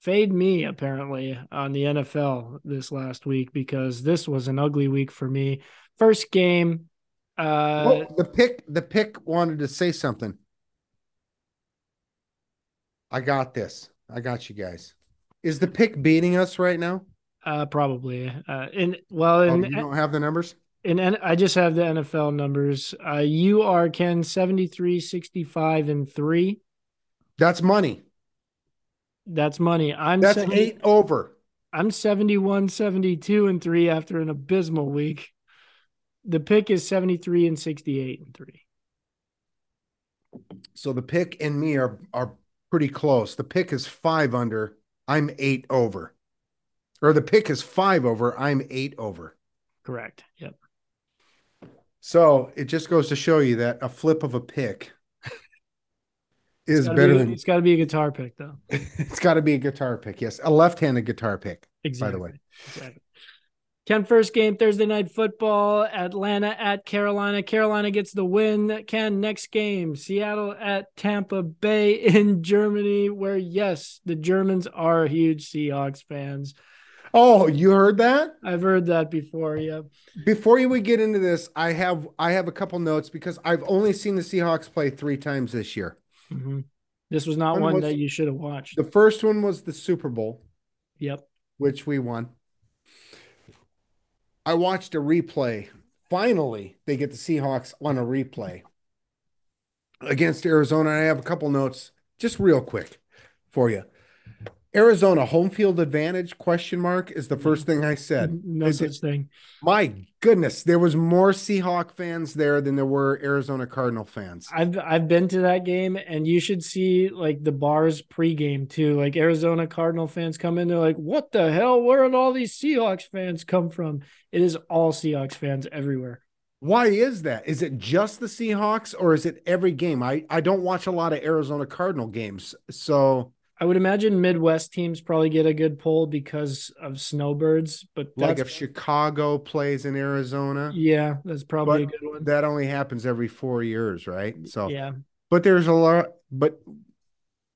fade me apparently on the NFL this last week because this was an ugly week for me. First game, uh the pick the pick wanted to say something. I got this. I got you guys. Is the pick beating us right now? Uh probably. Uh in well Oh, you don't have the numbers? And I just have the NFL numbers. Uh, you are Ken 73, 65, and three. That's money. That's money. I'm That's 70 eight over. I'm 71, 72, and three after an abysmal week. The pick is 73 and 68 and three. So the pick and me are are pretty close. The pick is five under. I'm eight over. Or the pick is five over. I'm eight over. Correct. Yep. So it just goes to show you that a flip of a pick is better be, than it's got to be a guitar pick though. it's got to be a guitar pick. Yes, a left-handed guitar pick. Exactly. By the way. Exactly. Ken, first game Thursday night football. Atlanta at Carolina. Carolina gets the win. Ken, next game Seattle at Tampa Bay in Germany, where yes, the Germans are huge Seahawks fans. Oh, you heard that? I've heard that before. Yeah. Before you would get into this, I have I have a couple notes because I've only seen the Seahawks play three times this year. Mhm. This was not When one was- that you should have watched. The first one was the Super Bowl, Yep. which we won. I watched a replay. Finally, they get the Seahawks on a replay against Arizona. I have a couple notes just real quick for you. Arizona home field advantage question mark is the first thing I said. Mm-hmm. No Is it- such thing. My goodness, there was more Seahawk fans there than there were Arizona Cardinal fans. I've I've been to that game, and you should see like the bars pregame too. Like Arizona Cardinal fans come in, they're like, "What the hell? Where did all these Seahawks fans come from?" It is all Seahawks fans everywhere. Why is that? Is it just the Seahawks or is it every game? I, I don't watch a lot of Arizona Cardinal games. So I would imagine Midwest teams probably get a good pull because of snowbirds, but like if Chicago plays in Arizona, yeah, that's probably a good one. that only happens every four years, right? So yeah, but there's a lot but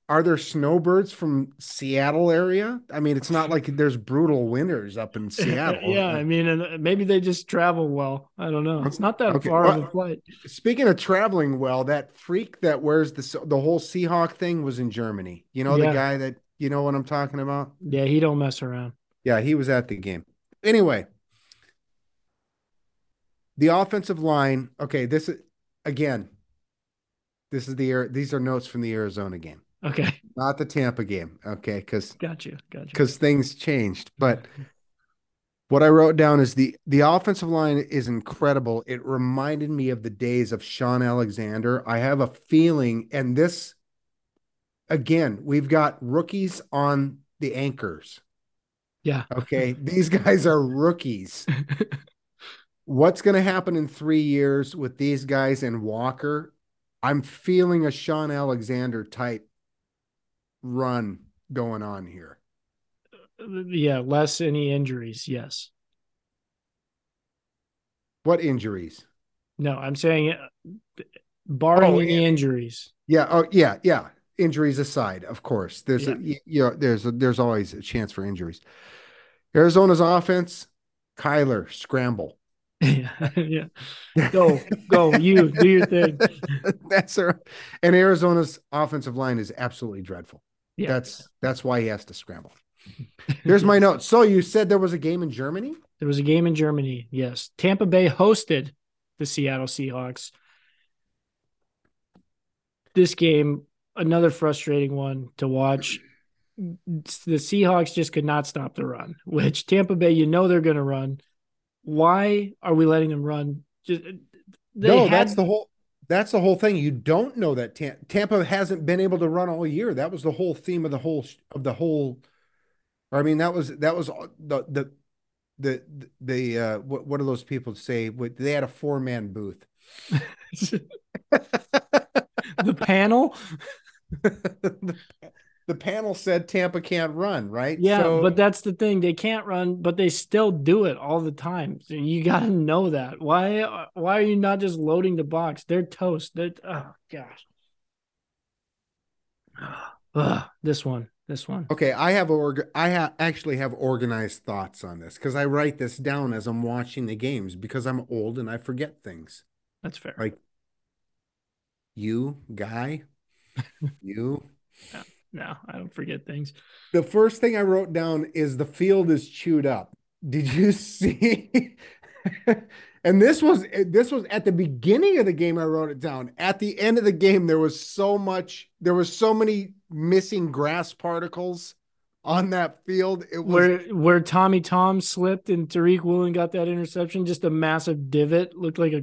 are there snowbirds from Seattle area? I mean, it's not like there's brutal winters up in Seattle. yeah. I mean, and uh, maybe they just travel well. I don't know. It's not that Okay, far of a flight. Speaking of traveling well, that freak that wears the the whole Seahawk thing was in Germany. You know Yeah. the guy that you know what I'm talking about? Yeah, he don't mess around. Yeah, he was at the game. Anyway, the offensive line. Okay, this is again. This is the these are notes from the Arizona game, Okay, not the Tampa game. Okay, because got you, got you. because things changed. But what I wrote down is the the offensive line is incredible. It reminded me of the days of Shaun Alexander. I have a feeling, and this again, we've got rookies on the anchors. Yeah. Okay, these guys are rookies. What's going to happen in three years with these guys and Walker? I'm feeling a Shaun Alexander type run going on here. yeah, less any injuries. Yes. What injuries? No, I'm saying uh, barring Oh, any yeah. injuries. Yeah. Oh, yeah. Yeah. Injuries aside, of course, there's Yeah. a you know there's a, there's always a chance for injuries. Arizona's offense, Kyler scramble. yeah, yeah. Go, go, you do your thing. that's our, and Arizona's offensive line is absolutely dreadful. Yeah. That's that's why he has to scramble. Here's my note. So you said there was a game in Germany? There was a game in Germany. Yes. Tampa Bay hosted the Seattle Seahawks. This game, another frustrating one to watch. The Seahawks just could not stop the run, which Tampa Bay, you know they're going to run. Why are we letting them run? Just they no, had- that's the whole that's the whole thing. You don't know that Tam- Tampa hasn't been able to run all year. That was the whole theme of the whole of the whole. Or I mean, that was that was the the the the uh, what what do those people say? What they had a four man booth. the panel. the, the panel said Tampa can't run, right? Yeah, So- but that's the thing. They can't run, but they still do it all the time. So you got to know that. Why why are you not just loading the box? They're toast. They're oh gosh. Ugh, this one. This one. Okay, I have org I ha actually have organized thoughts on this because I write this down as I'm watching the games because I'm old and I forget things. That's fair. Like you, guy, you. No, I don't forget things. The first thing I wrote down is the field is chewed up. Did you see? and this was this was at the beginning of the game. I wrote it down. At the end of the game, there was so much. There was so many missing grass particles on that field. It was Where where Tommy Tom slipped and Tariq Woolen got that interception, just a massive divot, looked like a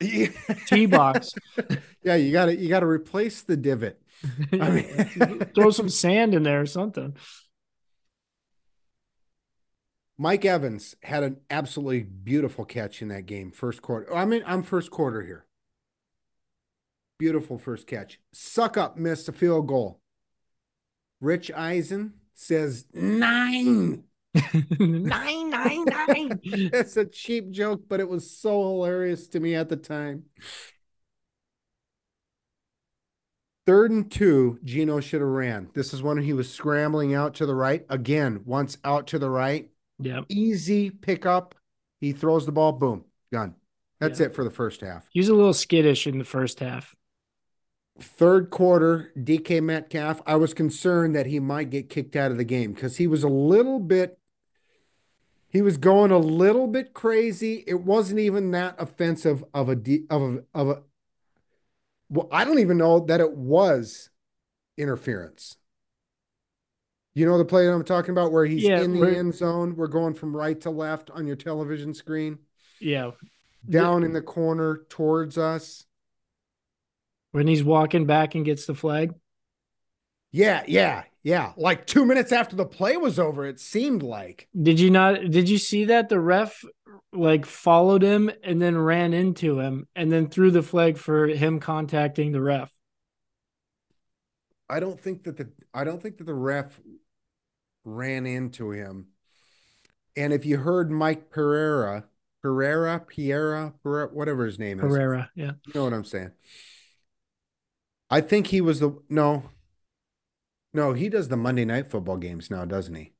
tee box. yeah, you got to you got to replace the divot. I mean, Throw some sand in there or something. Mike Evans had an absolutely beautiful catch in that game, first quarter. I mean, I'm first quarter here. Beautiful first catch. Succop missed a field goal. Rich Eisen says nine. nine, nine, nine. It's a cheap joke, but it was so hilarious to me at the time. Third and two, Gino should have ran. This is when he was scrambling out to the right. Again, once out to the right, Yeah. easy pickup. He throws the ball, boom, done. That's Yeah. it for the first half. He was a little skittish in the first half. Third quarter, DK Metcalf, I was concerned that he might get kicked out of the game because he was a little bit, he was going a little bit crazy. It wasn't even that offensive of a, de- of a, of a, well, I don't even know that it was interference. You know the play that I'm talking about where he's Yeah, in the end zone. We're going from right to left on your television screen, Yeah. down in the corner towards us. When he's walking back and gets the flag. Yeah, yeah, yeah. Like two minutes after the play was over, it seemed like. Did you not did you see that the ref like followed him and then ran into him and then threw the flag for him contacting the ref? I don't think that the I don't think that the ref ran into him. And if you heard Mike Pereira, Pereira, Piera, Pereira, whatever his name is, Pereira, yeah. you know what I'm saying. I think he was the no, no, he does the Monday night football games now, doesn't he?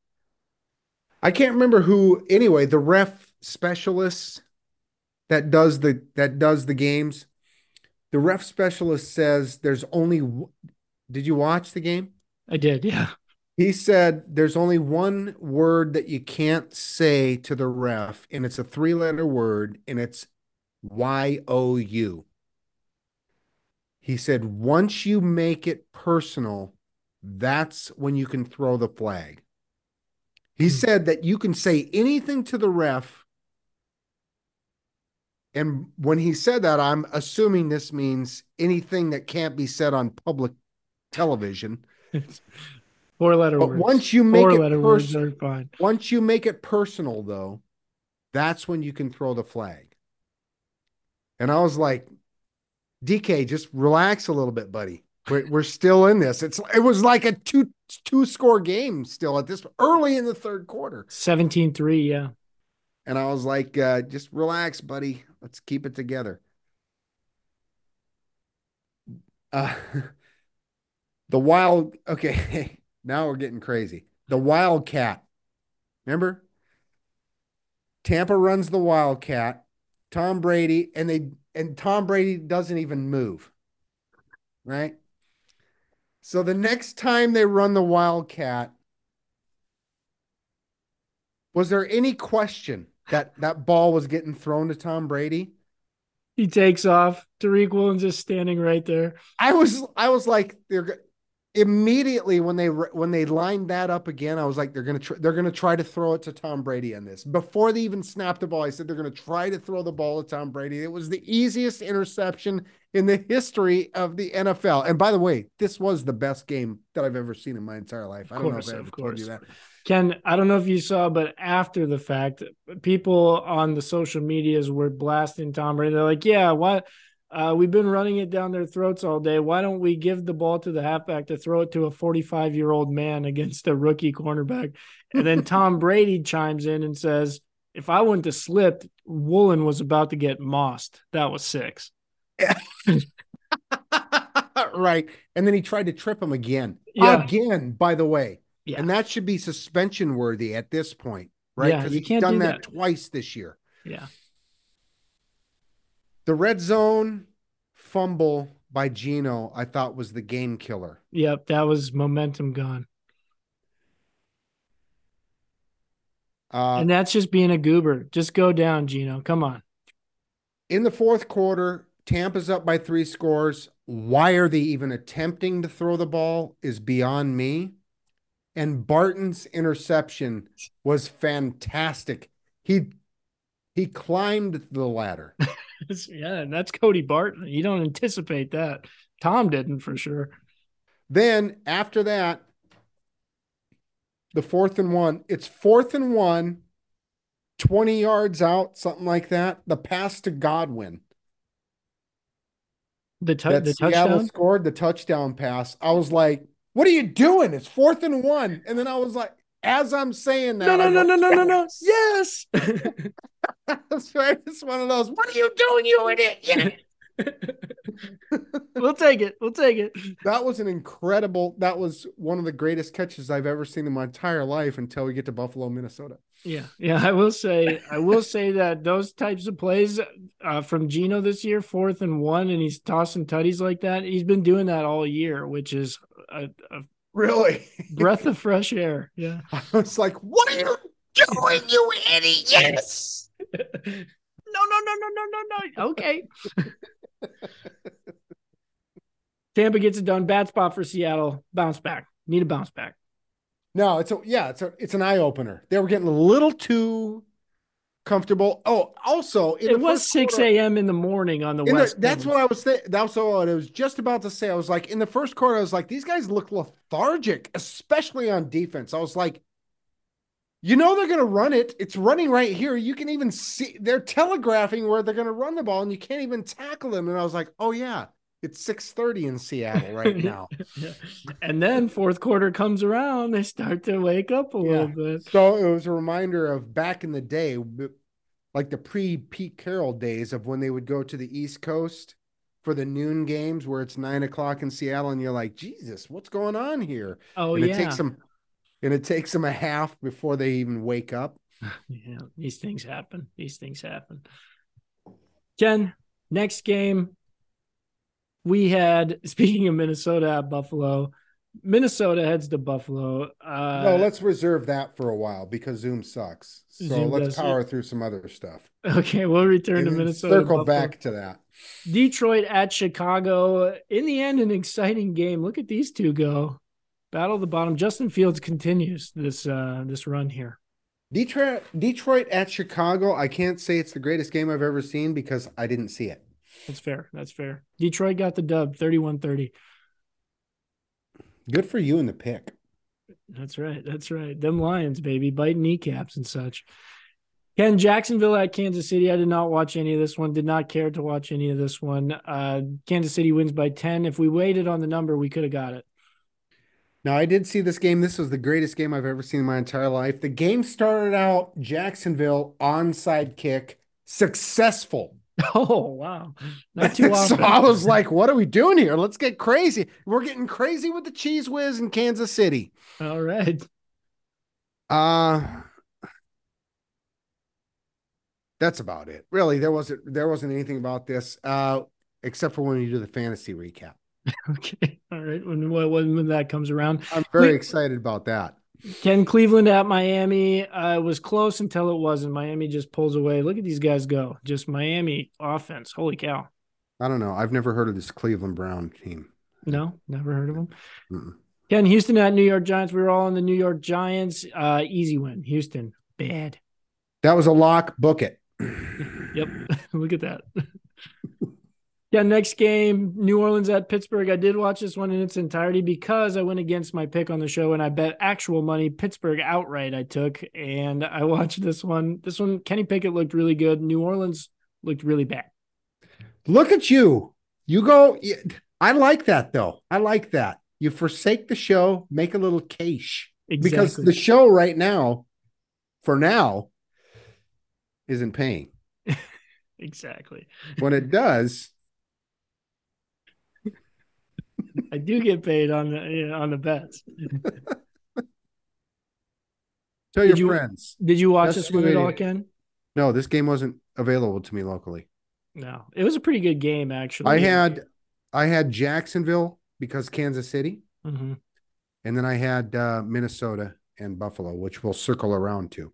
I can't remember who. Anyway, the ref specialist that does the that does the games. The ref specialist says there's only. Did you watch the game? I did, yeah. He said there's only one word that you can't say to the ref, and it's a three letter word, and it's Y O U. He said once you make it personal, that's when you can throw the flag. He Hmm. said that you can say anything to the ref. And when he said that, I'm assuming this means anything that can't be said on public television. Four letter But words. once you make Four it letter words personal, are fine. once you make it personal, though, that's when you can throw the flag. And I was like, DK, just relax a little bit, buddy. We're, we're still in this. It's it was like a two two score game still at this early in the third quarter. 17-3, yeah. And I was like, uh, just relax, buddy. Let's keep it together. Uh, the wild. Okay, now we're getting crazy. The Wildcat. Remember? Tampa runs the Wildcat. Tom Brady and they and Tom Brady doesn't even move. Right? So the next time they run the Wildcat, was there any question that that ball was getting thrown to Tom Brady? He takes off. Tariq Woolen's just standing right there. I was I was like they're immediately when they when they lined that up again, I was like, they're gonna tr- they're gonna try to throw it to Tom Brady on this. Before they even snapped the ball, I said they're gonna try to throw the ball to Tom Brady. It was the easiest interception in the history of the NFL. And by the way, this was the best game that I've ever seen in my entire life. I don't course, know if I of ever told you that. Ken, I don't know if you saw, but after the fact, people on the social medias were blasting Tom Brady. They're like, "Yeah, why? Uh, we've been running it down their throats all day. Why don't we give the ball to the halfback to throw it to a 45 year old man against a rookie cornerback?" And then Tom Brady chimes in and says, "If I wouldn't have slipped, Woolen was about to get mossed. That was six. right. And then he tried to trip him again. Yeah. Again, by the way. Yeah. And that should be suspension worthy at this point, right? Yeah, Because you he's can't done do that, that. twice this year. Yeah. The red zone fumble by Gino, I thought was the game killer. Yep. That was momentum gone. Uh, and that's just being a goober. Just go down, Gino. Come on. in the fourth quarter, Tampa's up by three scores. Why are they even attempting to throw the ball is beyond me. And Barton's interception was fantastic. He he climbed the ladder. yeah, and that's Cody Barton. You don't anticipate that. Tom didn't for sure. Then after that, the fourth and one, it's fourth and one, 20 yards out, something like that. The pass to Godwin. The, that the Seattle touchdown. scored the touchdown pass. I was like, "What are you doing? It's fourth and one." And then I was like, as I'm saying that, No, no, no, no, no, no, no. "Yes." That's right. It's one of those. What are you doing, you idiot? We'll take it. We'll take it. That was an incredible. That was one of the greatest catches I've ever seen in my entire life until we get to Buffalo, Minnesota. Yeah, yeah. I will say, I will say that those types of plays uh, from Gino this year, fourth and one, and he's tossing tutties like that. He's been doing that all year, which is a, a Really? breath of fresh air. Yeah. I was like, "What are you doing, you idiot?" Yes. no, no, no, no, no, no, no. Okay. Tampa gets it done. Bad spot for Seattle. Bounce back. Need a bounce back. No, it's a yeah, it's a it's an eye opener. They were getting a little too comfortable. Oh, also in It was 6 a.m. in the morning on the in the- West. that's what I was saying. That's what I was just about to say. I was like, in the first quarter, I was like, these guys look lethargic, especially on defense. I was like, you know, they're going to run it. It's running right here. You can even see they're telegraphing where they're going to run the ball, and you can't even tackle them. And I was like, oh yeah, it's six thirty in Seattle right now. Yeah. And then fourth quarter comes around, they start to wake up a little bit. So it was a reminder of back in the day, like the pre Pete Carroll days of when they would go to the East Coast for the noon games where it's nine o'clock in Seattle, and you're like, Jesus, what's going on here? Oh and yeah. it takes them and it takes them a half before they even wake up. yeah, these things happen. These things happen. Jen, next game we had speaking of Minnesota at Buffalo, Minnesota heads to Buffalo. Uh no, let's reserve that for a while because Zoom sucks. So Zoom let's power through some other stuff. okay, we'll return And to Minnesota. circle Buffalo. back to that. Detroit at Chicago. In the end, an exciting game. Look at these two go. Battle of the bottom. Justin Fields continues this uh this run here. Detroit, Detroit at Chicago. I can't say it's the greatest game I've ever seen because I didn't see it. That's fair. That's fair. Detroit got the dub 31-30. Good for you in the pick. That's right. That's right. Them Lions, baby, biting kneecaps and such. Ken Jacksonville at Kansas City. I did not watch any of this one. Did not care to watch any of this one. Uh, Kansas City wins by 10. If we waited on the number, we could have got it. Now, I did see this game. This was the greatest game I've ever seen in my entire life. The game started out Jacksonville onside kick, successful. Oh wow, not too so. I was like, what are we doing here? Let's get crazy. We're getting crazy with the Cheez Whiz in Kansas City. All right. Uh that's about it. Really, there wasn't there wasn't anything about this, uh, except for when you do the fantasy recap. Okay. All right. When when, when that comes around, I'm very We- excited about that. Ken Cleveland at Miami uh, was close until it wasn't. Miami just pulls away. Look at these guys go. Just Miami offense. Holy cow. I don't know. I've never heard of this Cleveland Brown team. No, never heard of them. Mm-mm. Ken Houston at New York Giants. We were all on the New York Giants. Uh, easy win. Houston. Bad. That was a lock. Book it. Yep. Look at that. yeah, next game, New Orleans at Pittsburgh. I did watch this one in its entirety because I went against my pick on the show and I bet actual money Pittsburgh outright I took. And I watched this one. This one, Kenny Pickett looked really good. New Orleans looked really bad. Look at you. You go. I like that though. I like that. You forsake the show, make a little cash Exactly. because the show right now, for now, isn't paying. exactly. When it does, I do get paid on the you know, on the bets. tell Did your you- friends. Did you watch That's this one at all, Ken? No, this game wasn't available to me locally. No. It was a pretty good game, actually. I had I had Jacksonville because Kansas City, Mhm. and then I had uh, Minnesota and Buffalo, which we'll circle around to.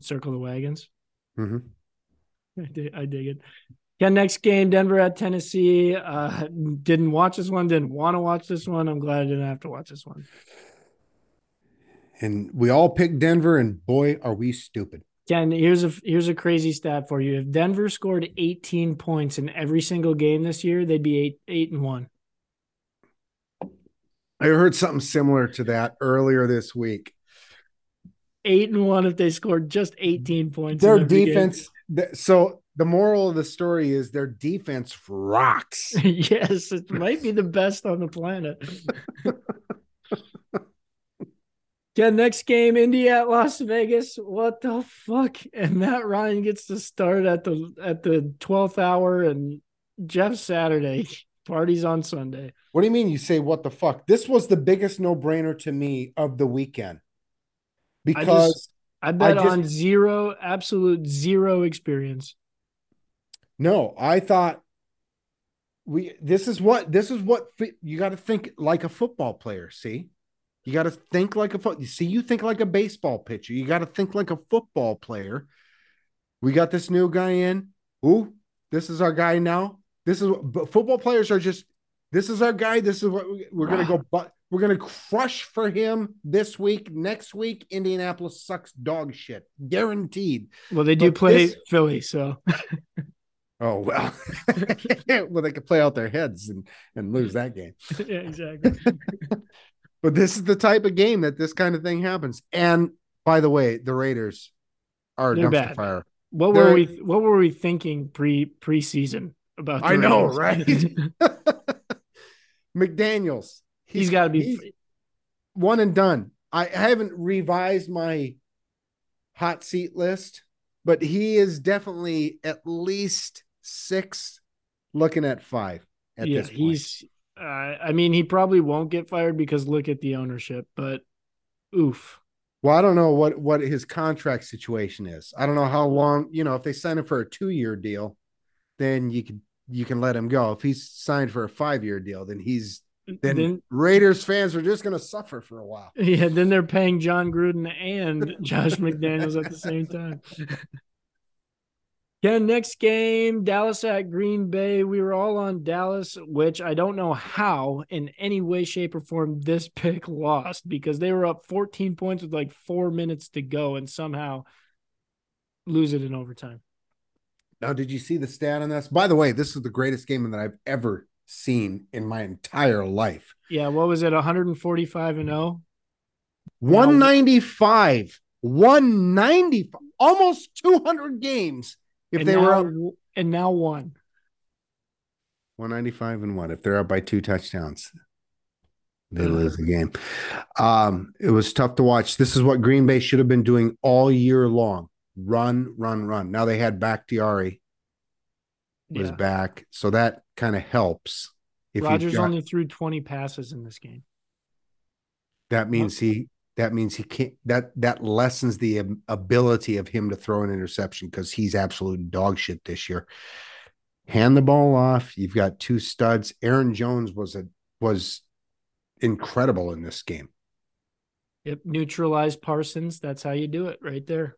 Circle the Wagons. Mm-hmm. I dig, I dig it. Yeah, next game, Denver at Tennessee. Uh, didn't watch this one, didn't want to watch this one. I'm glad I didn't have to watch this one. And we all picked Denver, and boy, are we stupid. Ken, here's a here's a crazy stat for you. If Denver scored 18 points in every single game this year, they'd be eight eight and one. I heard something similar to that earlier this week. Eight and one if they scored just 18 points. in Their defense. th- So the moral of the story is their defense rocks. yes, it might be the best on the planet. Yeah, next game, Indy at Las Vegas. What the fuck? And Matt Ryan gets to start at the at the twelfth hour, and Jeff Saturday parties on Sunday. What do you mean? You say what the fuck? This was the biggest no brainer to me of the weekend because I bet just- on zero, absolute zero experience. No, I thought we. This is what this is what you got to think like a football player. See, you got to think like a foot. You see, you think like a baseball pitcher. You got to think like a football player. We got this new guy in. Ooh, this is our guy now. This is but football players are just. This is our guy. This is what we, we're gonna go. But we're gonna crush for him this week. Next week, Indianapolis sucks dog shit, guaranteed. Well, they do But play this- Philly, so Oh well, well they could play out their heads and and lose that game. yeah, exactly. But this is the type of game that this kind of thing happens. And by the way, the Raiders are They're dumpster bad. fire. What They're- were we? What were we thinking pre preseason about? the I know, right? McDaniels, he's got to be. he's one and done. I haven't revised my hot seat list, but he is definitely at least six, looking at five at yeah, this point. he's. Uh, I mean, he probably won't get fired because look at the ownership. But oof, Well, I don't know what what his contract situation is. I don't know how long, you know, if they sign him for a 2-year deal, then you can you can let him go. If he's signed for a 5-year deal, then he's then, then Raiders fans are just going to suffer for a while. yeah, then they're paying Jon Gruden and Josh McDaniels at the same time. Yeah, next game, Dallas at Green Bay. We were all on Dallas, which I don't know how, in any way, shape, or form, this pick lost because they were up 14 points with like four minutes to go and somehow lose it in overtime. Now, did you see the stat on this? By the way, this is the greatest game that I've ever seen in my entire life. Yeah, what was it? 145 and oh? 0. 195. 195. almost 200 games if and they now, were up and now one. 195 and one. If they're up by two touchdowns, they Uh. lose the game. Um, it was tough to watch. This is what Green Bay should have been doing all year long. Run, run, run. Now they had Bakhtiari was Yeah. back, so that kind of helps. If Rodgers got- only threw 20 passes in this game. that means he that means he can't that that lessens the ability of him to throw an interception because he's absolute dog shit this year. Hand the ball off. You've got two studs. Aaron Jones was a was incredible in this game. Yep, neutralize Parsons. That's how you do it right there.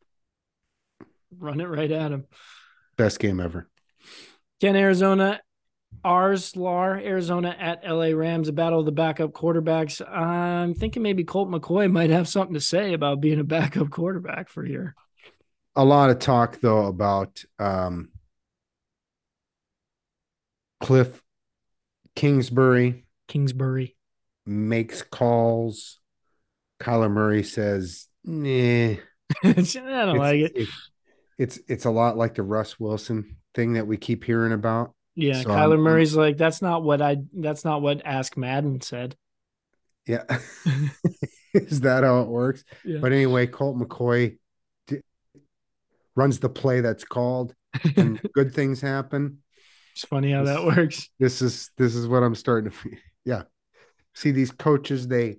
Run it right at him. Best game ever. Can Arizona, ours, Lar, Arizona at LA Rams, a battle of the backup quarterbacks. I'm thinking maybe Colt McCoy might have something to say about being a backup quarterback for here. A lot of talk though about um Cliff Kingsbury Kingsbury. makes calls. Kyler Murray says, nah. I don't like it. It's, it's it's a lot like the Russ Wilson thing that we keep hearing about. Yeah, so Kyler I'm- Murray's like, that's not what I. That's not what Ask Madden said. Yeah. Is that how it works? Yeah. But anyway, Colt McCoy d- runs the play that's called and good things happen. It's funny how that works. This is this is what I'm starting to feel. Yeah. See these coaches they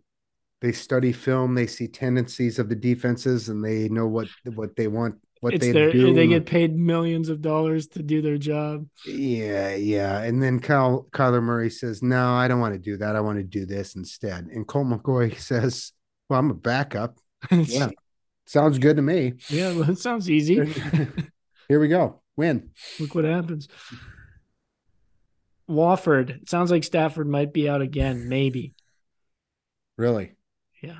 they study film, they see tendencies of the defenses and they know what what they want what It's they their, do. they get paid millions of dollars to do their job. Yeah, yeah. And then Kyle Kyler Murray says, No, I don't want to do that. I want to do this instead. And Colt McCoy says, Well, I'm a backup. Yeah. Sounds good to me. yeah, well, it sounds easy. Here we go. Win. Look what happens. Wofford. It sounds like Stafford might be out again. Maybe. Really. Yeah.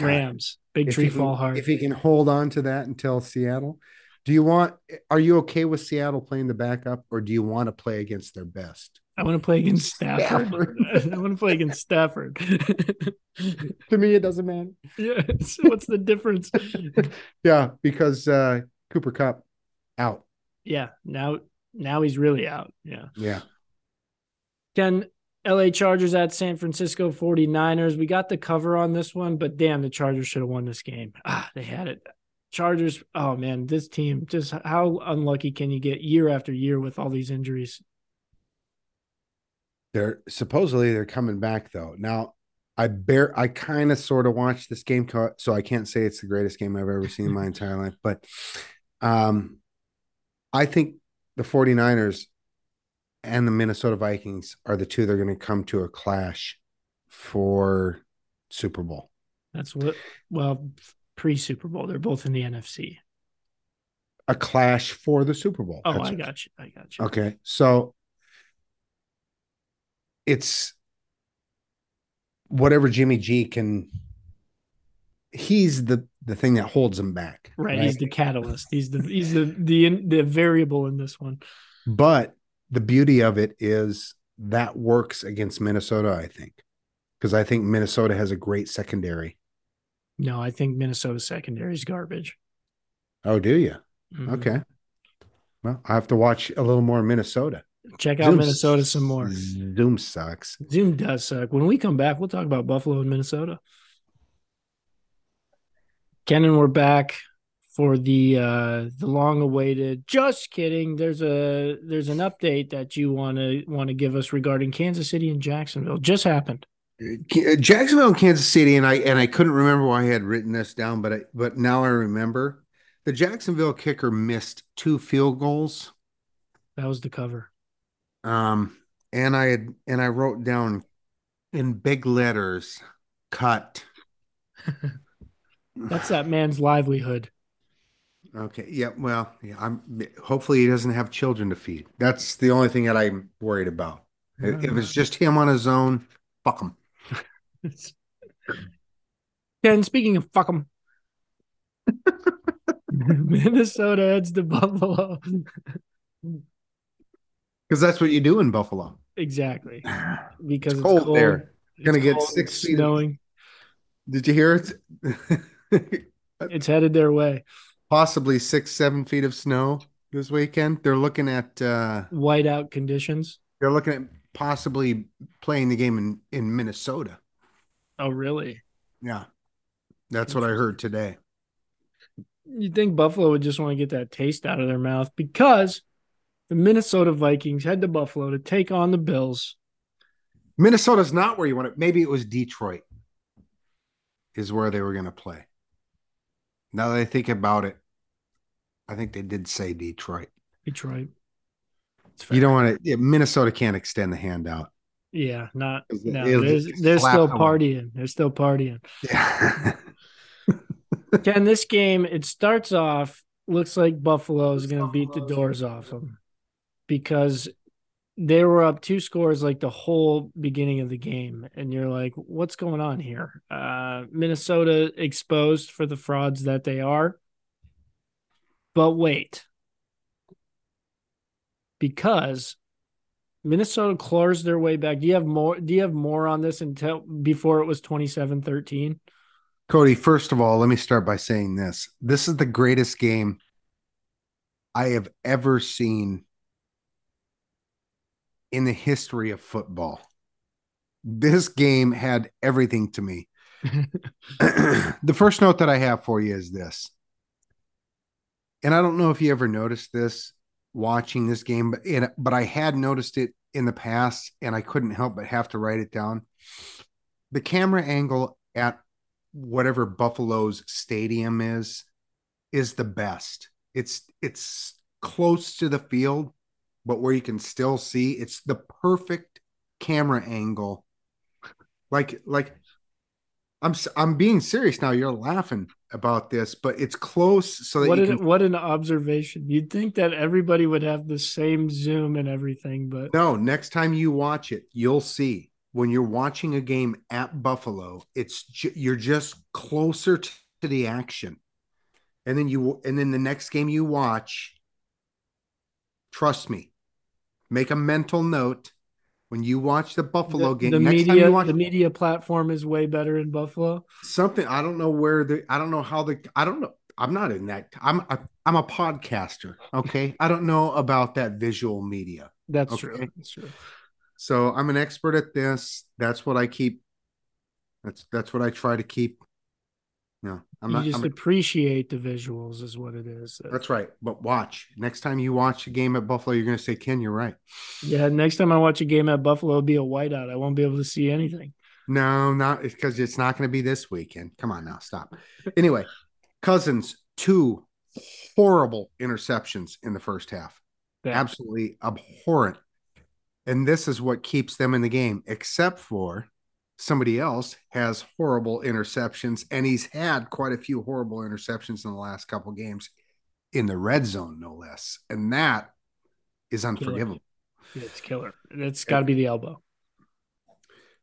God, Rams. Big If tree can- fall hard. If he can hold on to that until Seattle, do you want are you okay with Seattle playing the backup or do you want to play against their best? I want to play against Stafford. Stafford. I want to play against Stafford. To me, it doesn't matter. yeah. so what's the difference? Yeah, because uh Cooper Kupp out. yeah. Now, now he's really out. Yeah. Yeah. Can LA Chargers at San Francisco 49ers. We got the cover on this one, but damn, the Chargers should have won this game. Ah, they had it. Chargers, oh man, this team, just how unlucky can you get year after year with all these injuries? They're supposedly they're coming back though. Now, I bear I kind of sort of watched this game, so I can't say it's the greatest game I've ever seen in my entire life, but um, I think the 49ers and the Minnesota Vikings are the two that are going to come to a clash for Super Bowl. That's what, well, pre Super Bowl, they're both in the NFC. A clash for the Super Bowl. Oh, That's- I got you. I got you. Okay. So it's whatever Jimmy G can he's the the thing that holds him back. Right, he's the catalyst. He's the he's the the the variable in this one. but the beauty of it is that works against Minnesota, I think. Because I think Minnesota has a great secondary. No, I think Minnesota secondary is garbage. Oh, do you? Mhm. Okay. Well, I have to watch a little more Minnesota. Check out Zoom Minnesota some more. Zoom sucks. Zoom does suck. When we come back, we'll talk about Buffalo and Minnesota. Ken and we're back for the uh the long awaited just kidding. There's a there's an update that you wanna wanna give us regarding Kansas City and Jacksonville. Just happened. Jacksonville and Kansas City, and I and I couldn't remember why I had written this down, but I, but now I remember. The Jacksonville kicker missed two field goals, That was the cover. um, and I had and I wrote down in big letters, "cut." That's that man's livelihood. Okay. Yeah. Well, yeah. I'm. Hopefully, he doesn't have children to feed. That's the only thing that I'm worried about. If if it's just him on his own, fuck him. Ken, speaking of fuck 'em. Minnesota heads to Buffalo. Because that's what you do in Buffalo. exactly. Because it's, cold cold, there. It's Gonna get cold, six feet snowing. Did you hear it? It's headed their way. Possibly six, seven feet of snow this weekend. They're looking at. uh Whiteout conditions. They're looking at possibly playing the game in in Minnesota. Oh, really? Yeah, that's what I heard today. You think Buffalo would just want to get that taste out of their mouth because The Minnesota Vikings head to Buffalo to take on the Bills. Minnesota's not where you want it. Maybe it was Detroit, is where they were going to play. Now that I think about it, I think they did say Detroit. Detroit. You don't want to. Minnesota can't extend the handout. Yeah, not. No, it'll there's, they're slap still them. partying. They're still partying. Yeah. Ken, this game it starts off looks like Buffalo is going to beat the doors off them because they were up two scores like the whole beginning of the game, and you're like, what's going on here? Uh, Minnesota exposed for the frauds that they are, but wait, because Minnesota claws their way back. Do you have more? Do you have more on this until before it was 27-13? Cody, first of all, let me start by saying this. This is the greatest game I have ever seen in the history of football. This game had everything to me. the first note that I have for you is this. And I don't know if you ever noticed this watching this game, but in, but I had noticed it in the past and I couldn't help but have to write it down. The camera angle at whatever Buffalo's stadium is is the best. It's it's close to the field, but where you can still see it's the perfect camera angle. Like like I'm I'm being serious now. You're laughing about this, but it's close so what an, can what an observation. You'd think that everybody would have the same zoom and everything, but No, next time you watch it, you'll see when you're watching a game at Buffalo, it's ju- you're just closer to, to the action. And then you and then the next game you watch, trust me, make a mental note when you watch the Buffalo the, game. the next time media you watch the media platform is way better in Buffalo. something, I don't know where the I don't know how the I don't know. I'm not in that. I'm I, I'm a podcaster. Okay, I don't know about that visual media. That's Okay. true. That's true. So I'm an expert at this. That's what I keep. That's that's what I try to keep. No, I'm you not. just I'm- appreciate the visuals, is what it is. that's right. But watch next time you watch a game at Buffalo, you're going to say, "Ken, you're right." yeah. Next time I watch a game at Buffalo, it'll be a whiteout. I won't be able to see anything. No, not because it's not going to be this weekend. Come on now, stop. Anyway, Cousins two horrible interceptions in the first half. Absolutely abhorrent. And this is what keeps them in the game, except for somebody else has horrible interceptions, and he's had quite a few horrible interceptions in the last couple games in the red zone, no less. And that is unforgivable. It's killer. It's got to be the elbow.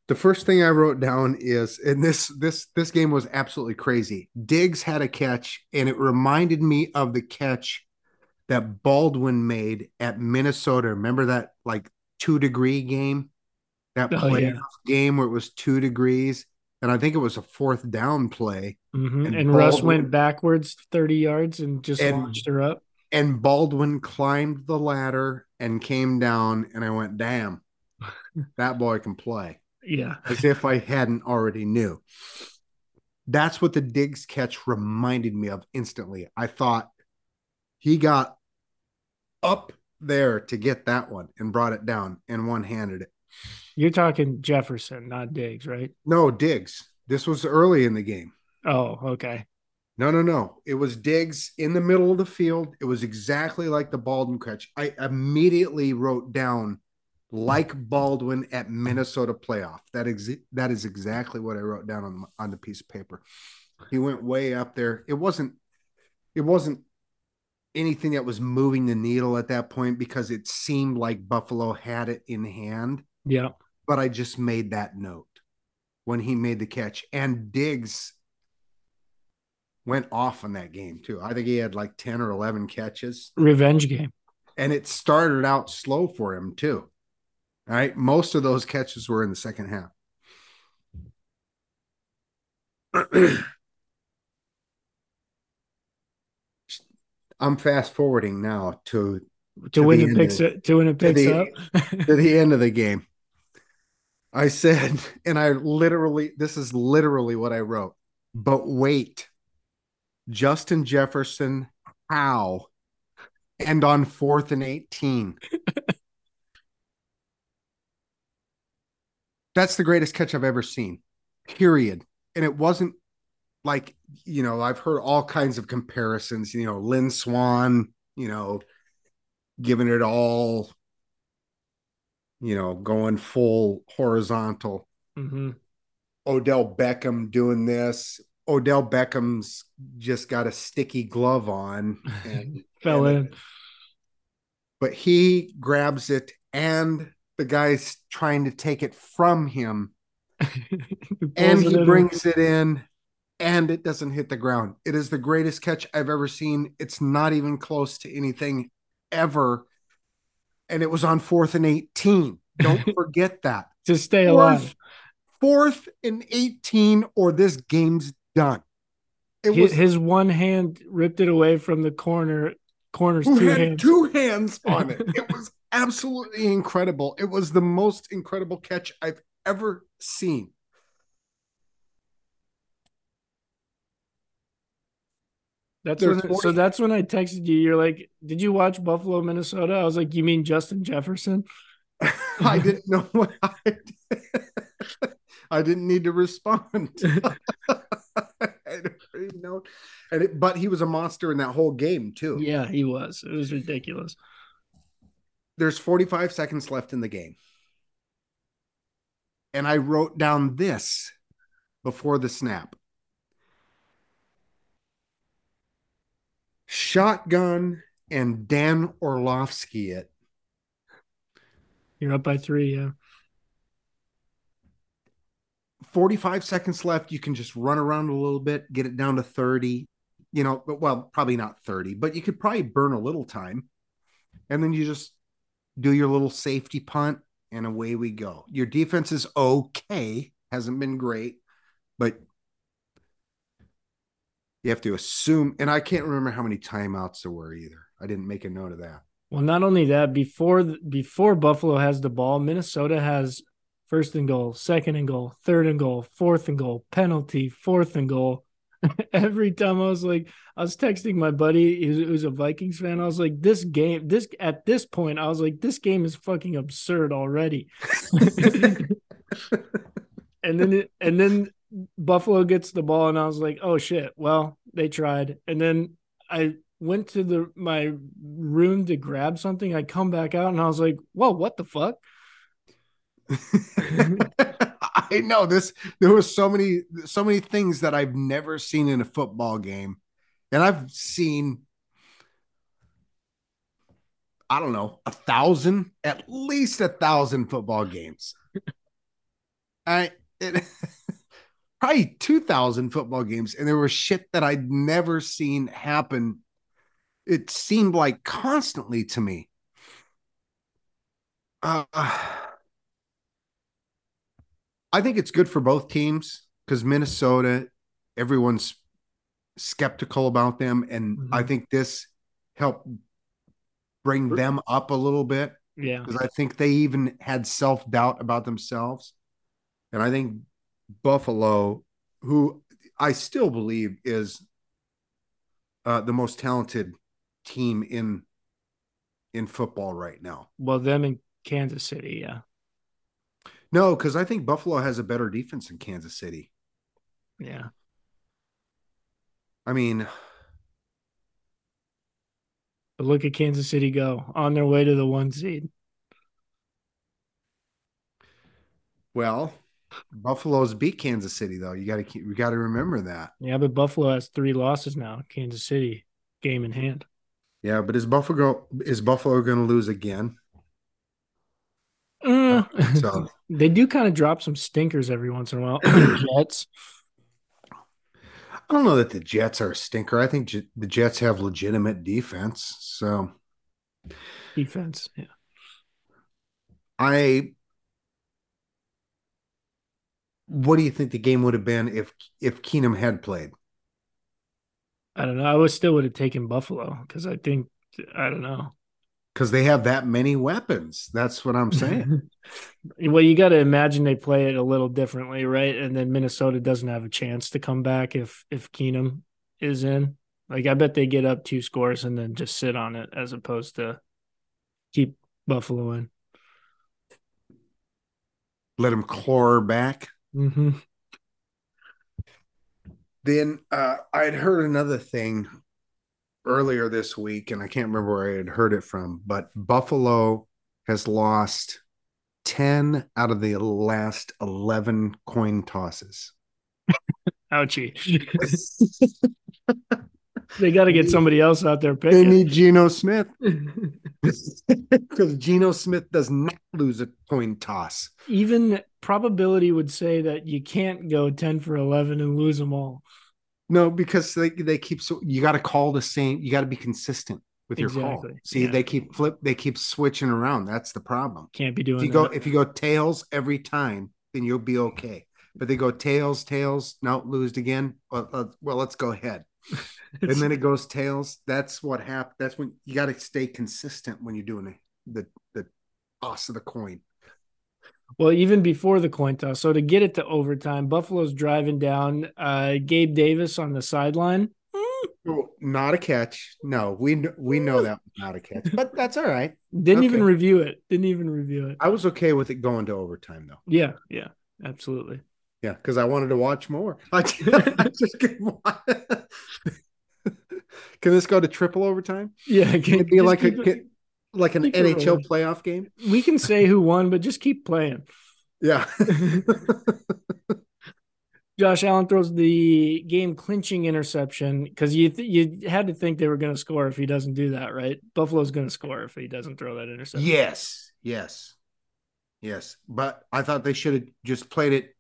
The first thing I wrote down is, and this this this game was absolutely crazy. Diggs had a catch, and it reminded me of the catch that Baldwin made at Minnesota. Remember that like two degree game, that Oh, playoff yeah. game where it was two degrees, and I think it was a fourth down play, Mhm. And And, Russ went backwards 30 yards and just And- launched her up. and Baldwin climbed the ladder and came down, and I went, "Damn, that boy can play." Yeah. as if I hadn't already knew. That's what the Diggs catch reminded me of instantly. I thought he got up there to get that one and brought it down and one handed it. You're talking Jefferson, not Diggs, right? No, Diggs. This was early in the game. Oh, okay. No, no, no. It was Diggs in the middle of the field. It was exactly like the Baldwin catch. I immediately wrote down like Baldwin at Minnesota playoff. That ex- that is exactly what I wrote down on on the piece of paper. He went way up there. It wasn't it wasn't anything that was moving the needle at that point because it seemed like Buffalo had it in hand Yeah. But I just made that note when he made the catch. And Diggs went off on that game too. I think he had like 10 or 11 catches, Revenge game. and it started out slow for him too. All right. Most of those catches were in the second half. I'm fast forwarding now to To, To win the it picks of- it to win it picks the- up. to the end of the game. I said, and I literally, this is literally what I wrote. But wait, Justin Jefferson, how? and on fourth and 18. That's the greatest catch I've ever seen, period. And it wasn't like, you know, I've heard all kinds of comparisons, you know, Lynn Swann, you know, giving it all, you know, going full horizontal. Mm-hmm. Odell Beckham doing this. Odell Beckham's just got a sticky glove on and Fell and- in. but he grabs it and the guy's trying to take it from him and Pulls it he in. brings it in and it doesn't hit the ground. It is the greatest catch I've ever seen. It's not even close to anything ever. And it was on fourth and 18. Don't forget that. to stay alive. Fourth, fourth and 18, or this game's done. It His, was his one hand ripped it away from the corner. Corner's two had hands. two hands on it. It was absolutely incredible. It was the most incredible catch I've ever seen. That's when, so that's when I texted you. You're like, "Did you watch Buffalo, Minnesota?" I was like, "You mean Justin Jefferson?" I didn't know what I did. I didn't need to respond. I don't even know. And it, but he was a monster in that whole game too. Yeah, he was. It was ridiculous. There's 45 seconds left in the game. And I wrote down this before the snap. Shotgun and Dan Orlovsky it. You're up by three. Yeah. 45 seconds left. You can just run around a little bit, get it down to 30. You know, but well, probably not 30, but you could probably burn a little time. And then you just do your little safety punt, and away we go. Your defense is okay, hasn't been great, but you have to assume. And I can't remember how many timeouts there were either. I didn't make a note of that. Well, not only that, before before Buffalo has the ball, Minnesota has first and goal, second and goal, third and goal, fourth and goal, penalty, fourth and goal. Every time I was like, I was texting my buddy who's, who's a Vikings fan. I was like, this game, this at this point, I was like, this game is fucking absurd already. and then and then Buffalo gets the ball, and I was like, oh shit. Well, they tried, and then I went to the my room to grab something. I come back out, and I was like, whoa, what the fuck? I know this. There was so many, so many things that I've never seen in a football game, and I've seen, I don't know, a thousand, at least a thousand football games. I it, probably two thousand football games, and there was shit that I'd never seen happen. It seemed like constantly to me. Uh, I think it's good for both teams because Minnesota, everyone's skeptical about them, and Mhm. I think this helped bring them up a little bit Yeah, because I think they even had self doubt about themselves, and I think Buffalo, who I still believe is uh, the most talented team in in football right now. well, them in Kansas City, yeah, No, because I think Buffalo has a better defense than Kansas City. yeah. I mean, But look at Kansas City go on their way to the one seed. well, Buffalo's beat Kansas City though. You got to keep, you got to remember that. Yeah, but Buffalo has three losses now. Kansas City game in hand. Yeah, but is Buffalo is Buffalo going to lose again? Uh, So they do kind of drop some stinkers every once in a while. Jets. I don't know that the Jets are a stinker. I think J- the Jets have legitimate defense. So defense. Yeah. I what do you think the game would have been if if Keenum had played? I don't know. I would still would have taken Buffalo because I think I don't know. Because they have that many weapons. That's what I'm saying. well, you got to imagine they play it a little differently, right? And then Minnesota doesn't have a chance to come back if if Keenum is in. Like I bet they get up two scores and then just sit on it as opposed to keep Buffalo in. Let him claw back. Mm-hmm. Then uh, I had heard another thing earlier this week, and I can't remember where I had heard it from, but Buffalo has lost 10 out of the last 11 coin tosses. Ouchie. they got to get somebody else out there They need Geno Smith because Geno Smith does not lose a coin toss. Even probability would say that you can't go 10 for 11 and lose them all. No, because they, they keep so you got to call the same, you got to be consistent with your call. See, yeah. they keep flip, they keep switching around. That's the problem. Can't be doing If you go if you go tails every time, then you'll be okay. But they go tails, tails, now lose again. Well, uh, well, let's go ahead. and then it goes tails. That's what happened. That's when you got to stay consistent when you're doing the the the toss of the coin. Well, even before the coin toss. So to get it to overtime, Buffalo's driving down. Uh, Gabe Davis on the sideline. Not a catch. No, we we know that was not a catch, but that's all right. Didn't even review it. Didn't even review it. I was okay with it going to overtime though. Yeah, yeah, absolutely. Yeah, because I wanted to watch more. I, I just can Can this go to triple overtime? Yeah, Can can it be like a can- like an NHL playoff game? we can say who won, but just keep playing. Yeah. Josh Allen throws the game clinching interception because you th- you had to think they were going to score if he doesn't do that, right? Buffalo's going to score if he doesn't throw that interception. yes. Yes. Yes. But I thought they should have just played it.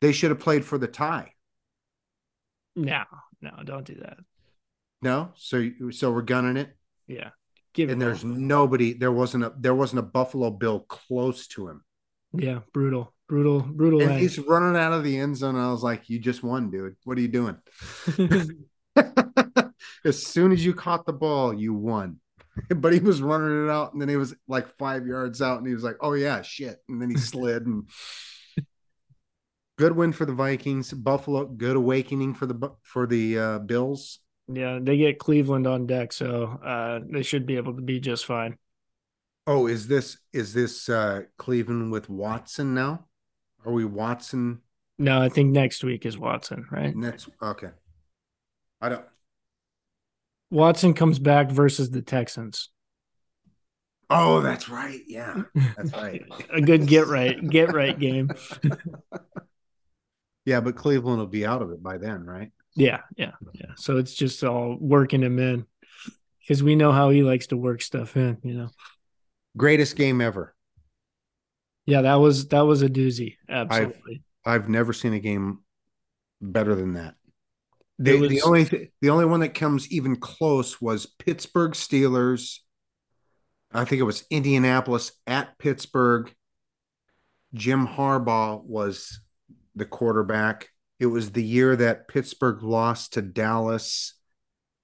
They should have played for the tie. No, no, don't do that. No. So so we're gunning it. Yeah, give And there's all. nobody. There wasn't a there wasn't a Buffalo Bill close to him. yeah, brutal, brutal, brutal. And he's running out of the end zone. I was like, "You just won, dude. What are you doing?" as soon as you caught the ball, you won. But he was running it out, and then he was like five yards out, and he was like, "Oh yeah, shit!" And then he slid. And good win for the Vikings. Buffalo, good awakening for the for the uh, Bills. Yeah, they get Cleveland on deck, so uh, they should be able to be just fine. Oh, is this is this uh, Cleveland with Watson now? Are we Watson No, I think next week is Watson, right? next? Okay, I don't. Watson comes back versus the Texans. Oh, that's right. Yeah, that's right. A good get right, get right game. Yeah, but Cleveland will be out of it by then, right? Yeah, yeah, yeah. So it's just all working him in because we know how he likes to work stuff in. You know. Greatest game ever. Yeah, that was that was a doozy. Absolutely. I've never seen a game better than that. There The, was- the only th- the only one that comes even close was Pittsburgh Steelers. I think it was Indianapolis at Pittsburgh. Jim Harbaugh was the quarterback. It was the year that Pittsburgh lost to Dallas,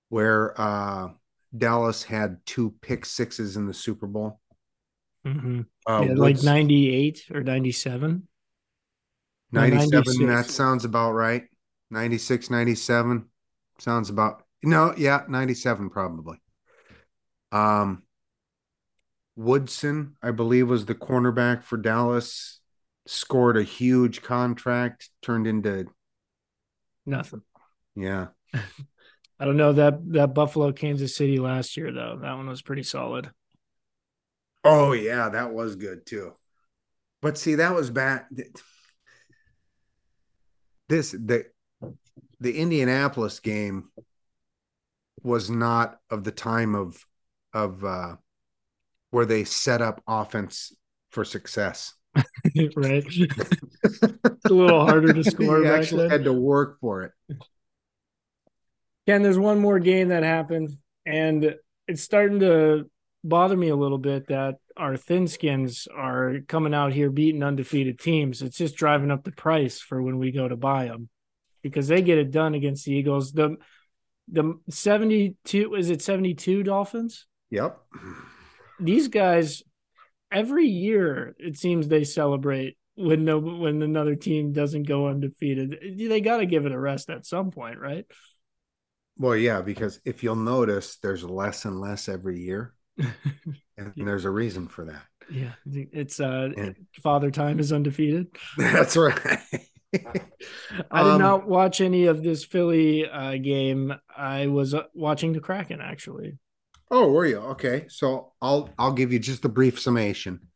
where uh, Dallas had two pick sixes in the Super Bowl. Mhm. Uh, yeah, like ninety eight or ninety seven. 97 96. that sounds about right 96 97 sounds about no yeah 97 probably um woodson i believe was the cornerback for dallas scored a huge contract turned into Nothing. yeah I don't know that that Buffalo Kansas City last year though. That one was pretty solid. oh yeah that was good too but see that was bad. this the the indianapolis game was not of the time of of uh where they set up offense for success right. it's a little harder to score you actually then. had to work for it Ken, there's one more game that happened, and it's starting to bother me a little bit that our thin skins are coming out here beating undefeated teams. It's just driving up the price for when we go to buy them because they get it done against the Eagles. The the 72 is it 72 Dolphins? yep These guys every year it seems they celebrate when no when another team doesn't go undefeated. They got to give it a rest at some point, right? Well, yeah, because if you'll notice, there's less and less every year, and there's a reason for that. Yeah, it's uh, And- Father Time is undefeated. That's right. I did Um, not watch any of this Philly uh, game. I was uh, watching the Kraken actually. Oh, were you? Okay. So I'll I'll give you just a brief summation.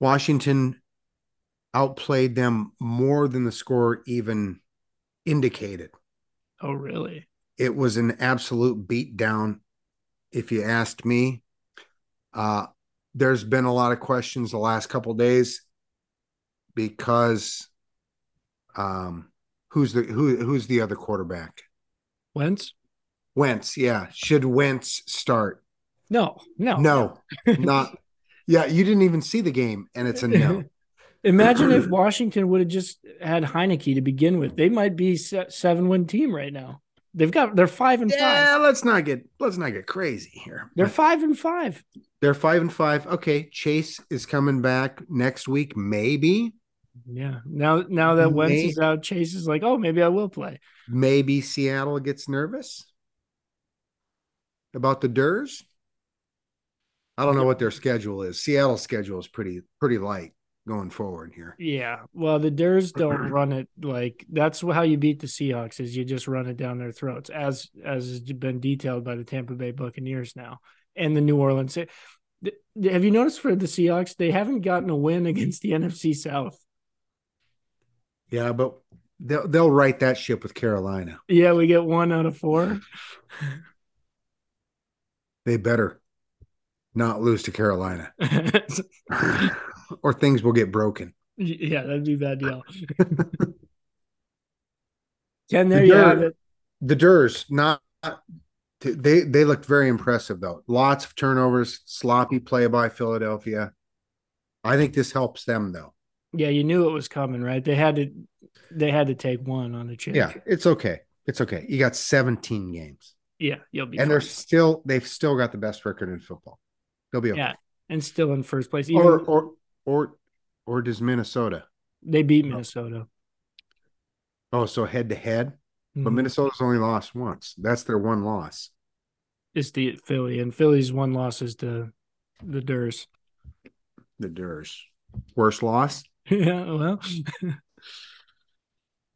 Washington outplayed them more than the score even indicated. Oh, really? It was an absolute beatdown, if you asked me. Uh, there's been a lot of questions the last couple days because um, who's the who who's the other quarterback? Wentz? Wentz, yeah. Should Wentz start? No, no, No, not. Yeah, you didn't even see the game, and it's a no. Imagine if Washington would have just had Heinicke to begin with. They might be seven win team right now. They've got they're five and five. yeah, let's not get let's not get crazy here. They're five and five. They're five and five. Okay, Chase is coming back next week, maybe. Yeah. Now now that Wentz is out, Chase is like, oh, maybe I will play. Maybe Seattle gets nervous about the Durs. I don't know what their schedule is. Seattle's schedule is pretty pretty light going forward here. Yeah. Well, the Durs don't run it like that's how you beat the Seahawks is you just run it down their throats as as has been detailed by the Tampa Bay Buccaneers now and the New Orleans. Have you noticed for the Seahawks they haven't gotten a win against the NFC South? Yeah, but they'll they'll right that ship with Carolina. Yeah, we get one out of four. They better not lose to Carolina, or things will get broken. yeah, that'd be a bad deal. Ken, there The you have Durs- it. The Durs not they they looked very impressive though. Lots of turnovers, sloppy play by Philadelphia. I think this helps them though. Yeah, you knew it was coming, right? They had to they had to take one on the chin. Yeah, it's okay. It's okay. You got 17 games. Yeah, you'll be and fine. they're still they've still got the best record in football. They'll be okay. Yeah, and still in first place. Even Or or or or does Minnesota? they beat Minnesota. Oh, so head to head. But Mhm. Minnesota's only lost once. That's their one loss. It's the Philly, and Philly's one loss is the the Durs. The Durs. Worst loss. yeah, well.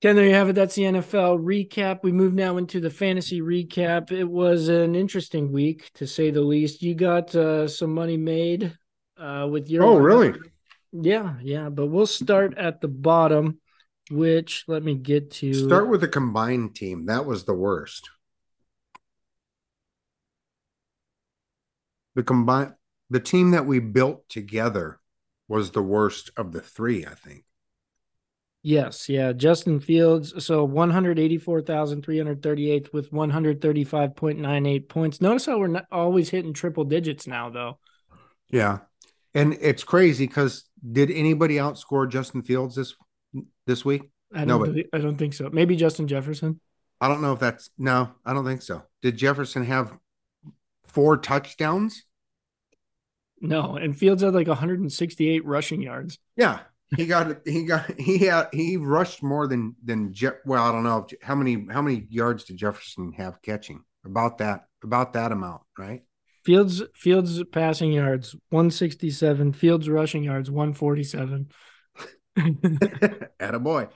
Ken, there you have it. That's the NFL recap. We move now into the fantasy recap. It was an interesting week, to say the least. You got uh, some money made uh, with your. Oh, really? Yeah, yeah. But we'll start at the bottom, which let me get to. Start with the combined team. That was the worst. The combined the team that we built together was the worst of the three, I think. Yes, yeah. Justin Fields, so 184,338 with 135.98 points. Notice how we're not always hitting triple digits now, though. Yeah. And it's crazy because did anybody outscore Justin Fields this this week? I don't, thi- I don't think so. Maybe Justin Jefferson. I don't know if that's no, I don't think so. Did Jefferson have four touchdowns? No, and Fields had like 168 rushing yards. Yeah. He got he got he had he rushed more than than Je- well, I don't know if, how many how many yards did Jefferson have catching? About that about that amount, right? Fields Fields passing yards 167, Fields rushing yards 147. At a boy.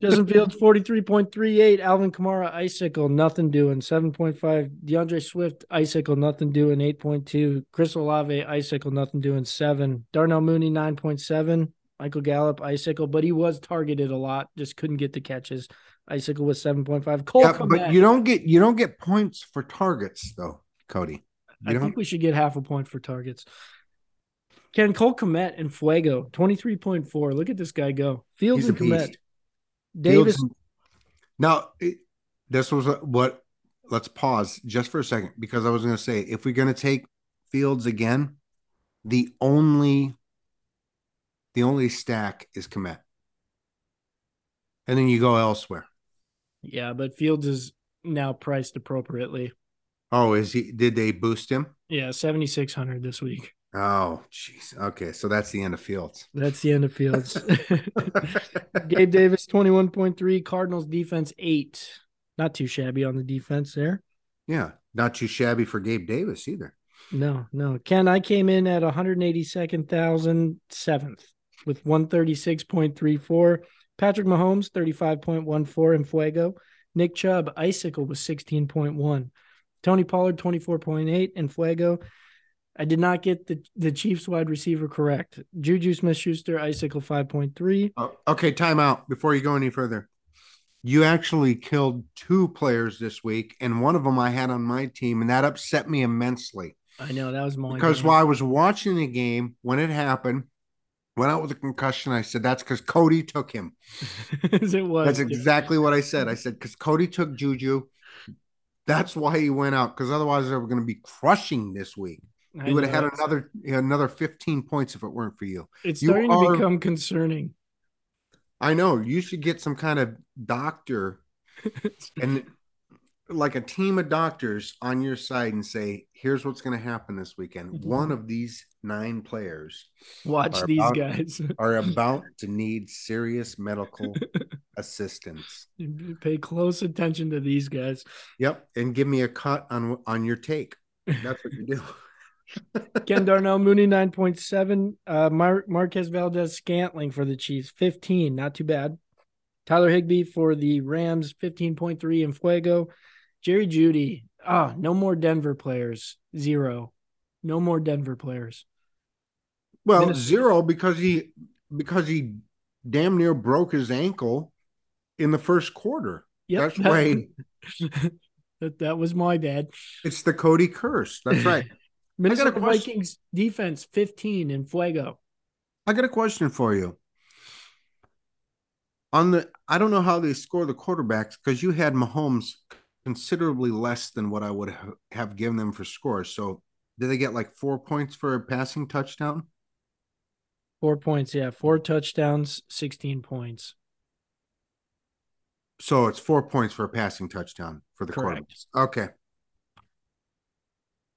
Justin Fields 43.38, Alvin Kamara icicle nothing doing. 7.5, D'Andre Swift icicle nothing doing. 8.2, Chris Olave icicle nothing doing. 7, Darnell Mooney 9.7, Michael Gallup icicle, but he was targeted a lot, just couldn't get the catches. Icicle was 7.5. Cole Yeah, but you don't get you don't get points for targets though, Cody. I think we should get half a point for targets. Ken Cole Kmet and Fuego 23.4. Look at this guy go. Fields he's and Kmet. Davis Fields- Now, it, this was what. Let's pause just for a second because I was going to say if we're going to take Fields again, the only, the only stack is Kmet, and then you go elsewhere. Yeah, but Fields is now priced appropriately. Oh, is he? Did they boost him? Yeah, 7,600 this week. Oh, jeez. Okay, so that's the end of Fields. That's the end of Fields. Gabe Davis, 21.3. Cardinals defense, eight. Not too shabby on the defense there. Yeah, not too shabby for Gabe Davis either. No, no. Ken, I came in at one hundred eighty second thousand seventh with 136.34. Patrick Mahomes, 35.14 in Fuego. Nick Chubb, Icicle was 16.1. Tony Pollard, 24.8 and Fuego. I did not get the, the Chiefs wide receiver correct. Juju Smith Schuster, Icicle 5.3. Oh, okay, timeout before you go any further. You actually killed two players this week, and one of them I had on my team, and that upset me immensely. I know that was my because game. while I was watching the game when it happened, went out with a concussion. I said that's because Cody took him. As it was. That's exactly what I said. I said because Cody took Juju. That's why he went out. Because otherwise, they were going to be crushing this week. He would have had another another 15 points if it weren't for you. It's you starting are- to become concerning. I know you should get some kind of doctor and like a team of doctors on your side and say, here's what's going to happen this weekend. Mm-hmm. One of these nine players Watch these about- guys. are about to need serious medical assistance. Pay close attention to these guys. Yep, and give me a cut on on your take. That's what you do. Ken Darnell Mooney 9.7. Uh, Mar- Marquez Valdes-Scantling for the Chiefs 15. Not too bad. Tyler Higbee for the Rams 15.3 in Fuego. Jerry Jeudy. Ah, no more Denver players. Zero. No more Denver players. Well, Minnesota- zero because he because he damn near broke his ankle in the first quarter. Yep. That's right. that, that was my bad. It's the Cody curse. That's right. Minnesota. Vikings defense 15 in Fuego. I got a question for you. On the, I don't know how they score the quarterbacks because you had Mahomes considerably less than what I would ha- have given them for scores. So, did they get like four points for a passing touchdown? Four points. Yeah. Four touchdowns, 16 points. So it's four points for a passing touchdown for the Correct. quarterbacks. Okay. That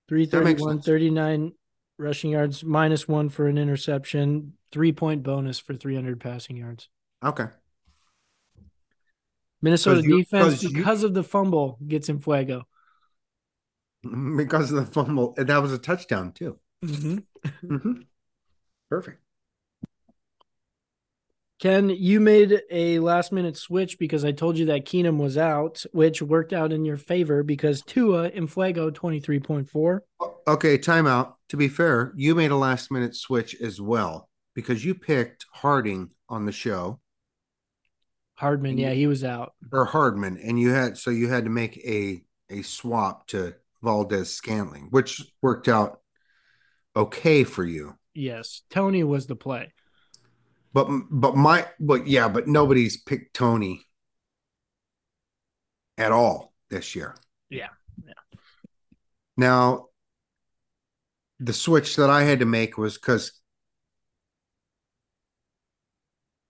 331, 39 rushing yards, minus one for an interception, three point bonus for 300 passing yards. Okay. Minnesota you- defense, 'cause you- because of the fumble, gets in fuego. Because of the fumble. And that was a touchdown too. Mhm. Perfect. Ken, you made a last minute switch because I told you that Keenum was out, which worked out in your favor because Tua in Fuego 23.4. Okay, timeout. To be fair, you made a last minute switch as well because you picked Harding on the show Hardman, yeah, he was out. or Hardman, and you had so you had to make a a swap to Valdes-Scantling, which worked out okay for you. Yes, Tony was the play. But but my but yeah, but nobody's picked Tony at all this year. Yeah, yeah. Now the switch that I had to make was because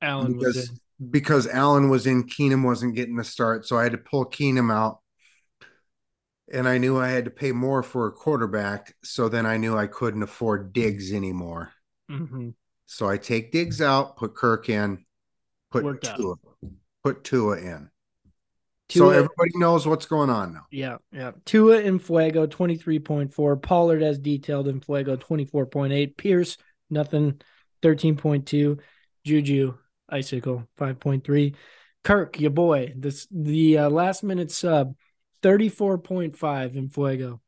Allen was because in. because Allen was in, Keenum wasn't getting the start, so I had to pull Keenum out. And I knew I had to pay more for a quarterback, so then I knew I couldn't afford Diggs anymore. Mhm. So I take Diggs out, put Kirk in, put Worked out. Tua, put Tua in. so everybody knows what's going on now. Yeah, yeah. Tua in Fuego, 23.4. Pollard, as detailed in Fuego, 24.8. Pierce, nothing, 13.2. Juju, Icicle, 5.3. Kirk, your boy, this the uh, last minute sub, 34.5 in Fuego.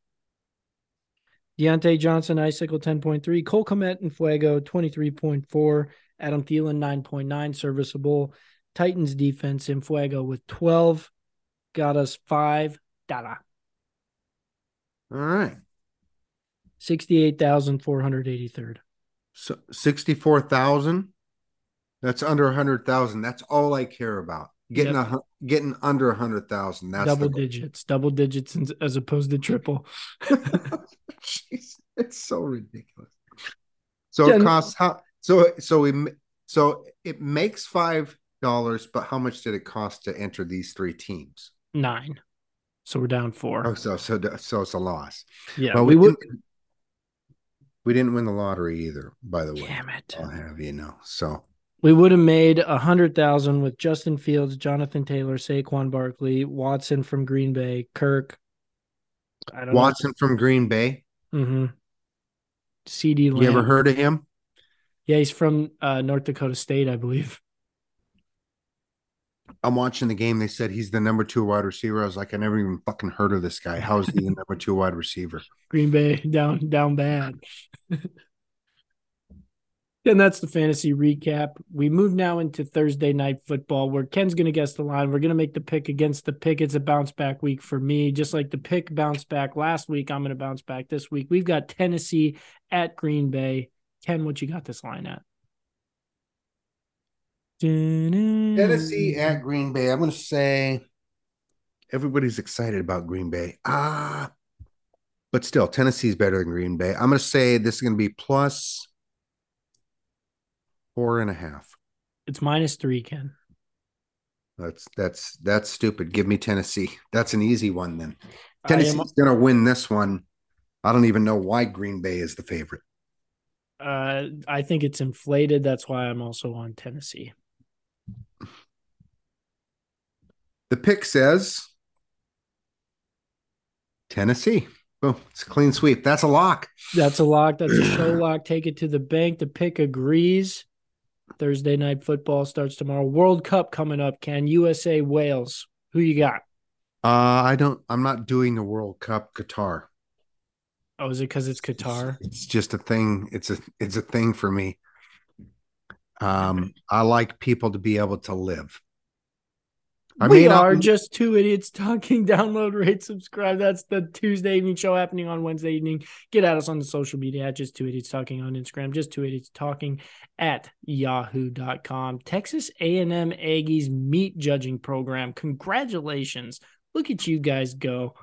Diontae Johnson, Icicle, 10.3. Cole Kmet in Fuego, 23.4. Adam Thielen, 9.9. Serviceable. Titans defense in Fuego with 12 got us five dollar All right. sixty eight thousand four hundred eighty third. So 64,000. That's under 100,000. That's all I care about. Getting Yep. a getting under a 100,000. That's Double digits, double digits as opposed to triple. Jeez, it's so ridiculous. So Yeah, it costs how so so we so it makes five dollars, but how much did it cost to enter these three teams? Nine. So we're down four. Oh, so so so it's a loss. yeah, well, we, we, would. didn't, we didn't win the lottery either, by the way. Damn it. I'll have you know. So We would have made a hundred thousand with Justin Fields, Jonathan Taylor, Saquon Barkley, Watson from Green Bay, Kirk. I don't Watson know. from Green Bay. Mm-hmm. CD You ever heard of him? Yeah, he's from uh, North Dakota State, I believe. I'm watching the game. They said he's the number two wide receiver. I was like, I never even fucking heard of this guy. How is he the number two wide receiver? Green Bay down down bad. and that's the fantasy recap. We move now into Thursday night football where Ken's going to guess the line. We're going to make the pick against the pick. It's a bounce back week for me. Just like the pick bounced back last week, I'm going to bounce back this week. We've got Tennessee at Green Bay. Ken, what you got this line at? Tennessee at Green Bay. I'm going to say everybody's excited about Green Bay. Ah, but still, Tennessee's better than Green Bay. I'm going to say this is going to be plus four and a half. It's minus three, Ken. That's that's that's stupid. Give me Tennessee. That's an easy one then. Tennessee's am... to win this one. I don't even know why Green Bay is the favorite. Uh, I think it's inflated. That's why I'm also on Tennessee. The pick says Tennessee. Boom. It's a clean sweep. That's a lock. That's a lock. That's a show lock. Take it to the bank. The pick agrees. Thursday night football starts tomorrow. World Cup coming up, Can USA Wales. Who you got? Uh, I don't I'm not doing the World Cup Qatar. Oh, is it because it's Qatar? It's, it's just a thing. It's a it's a thing for me. Um, I like people to be able to live. I we are just two idiots talking. Download, rate, subscribe. That's the Tuesday evening show happening on Wednesday evening. Get at us on the social media at just two idiots talking on Instagram, just two idiots talking at yahoo.com. Texas A&M Aggies meat judging program. Congratulations. Look at you guys go.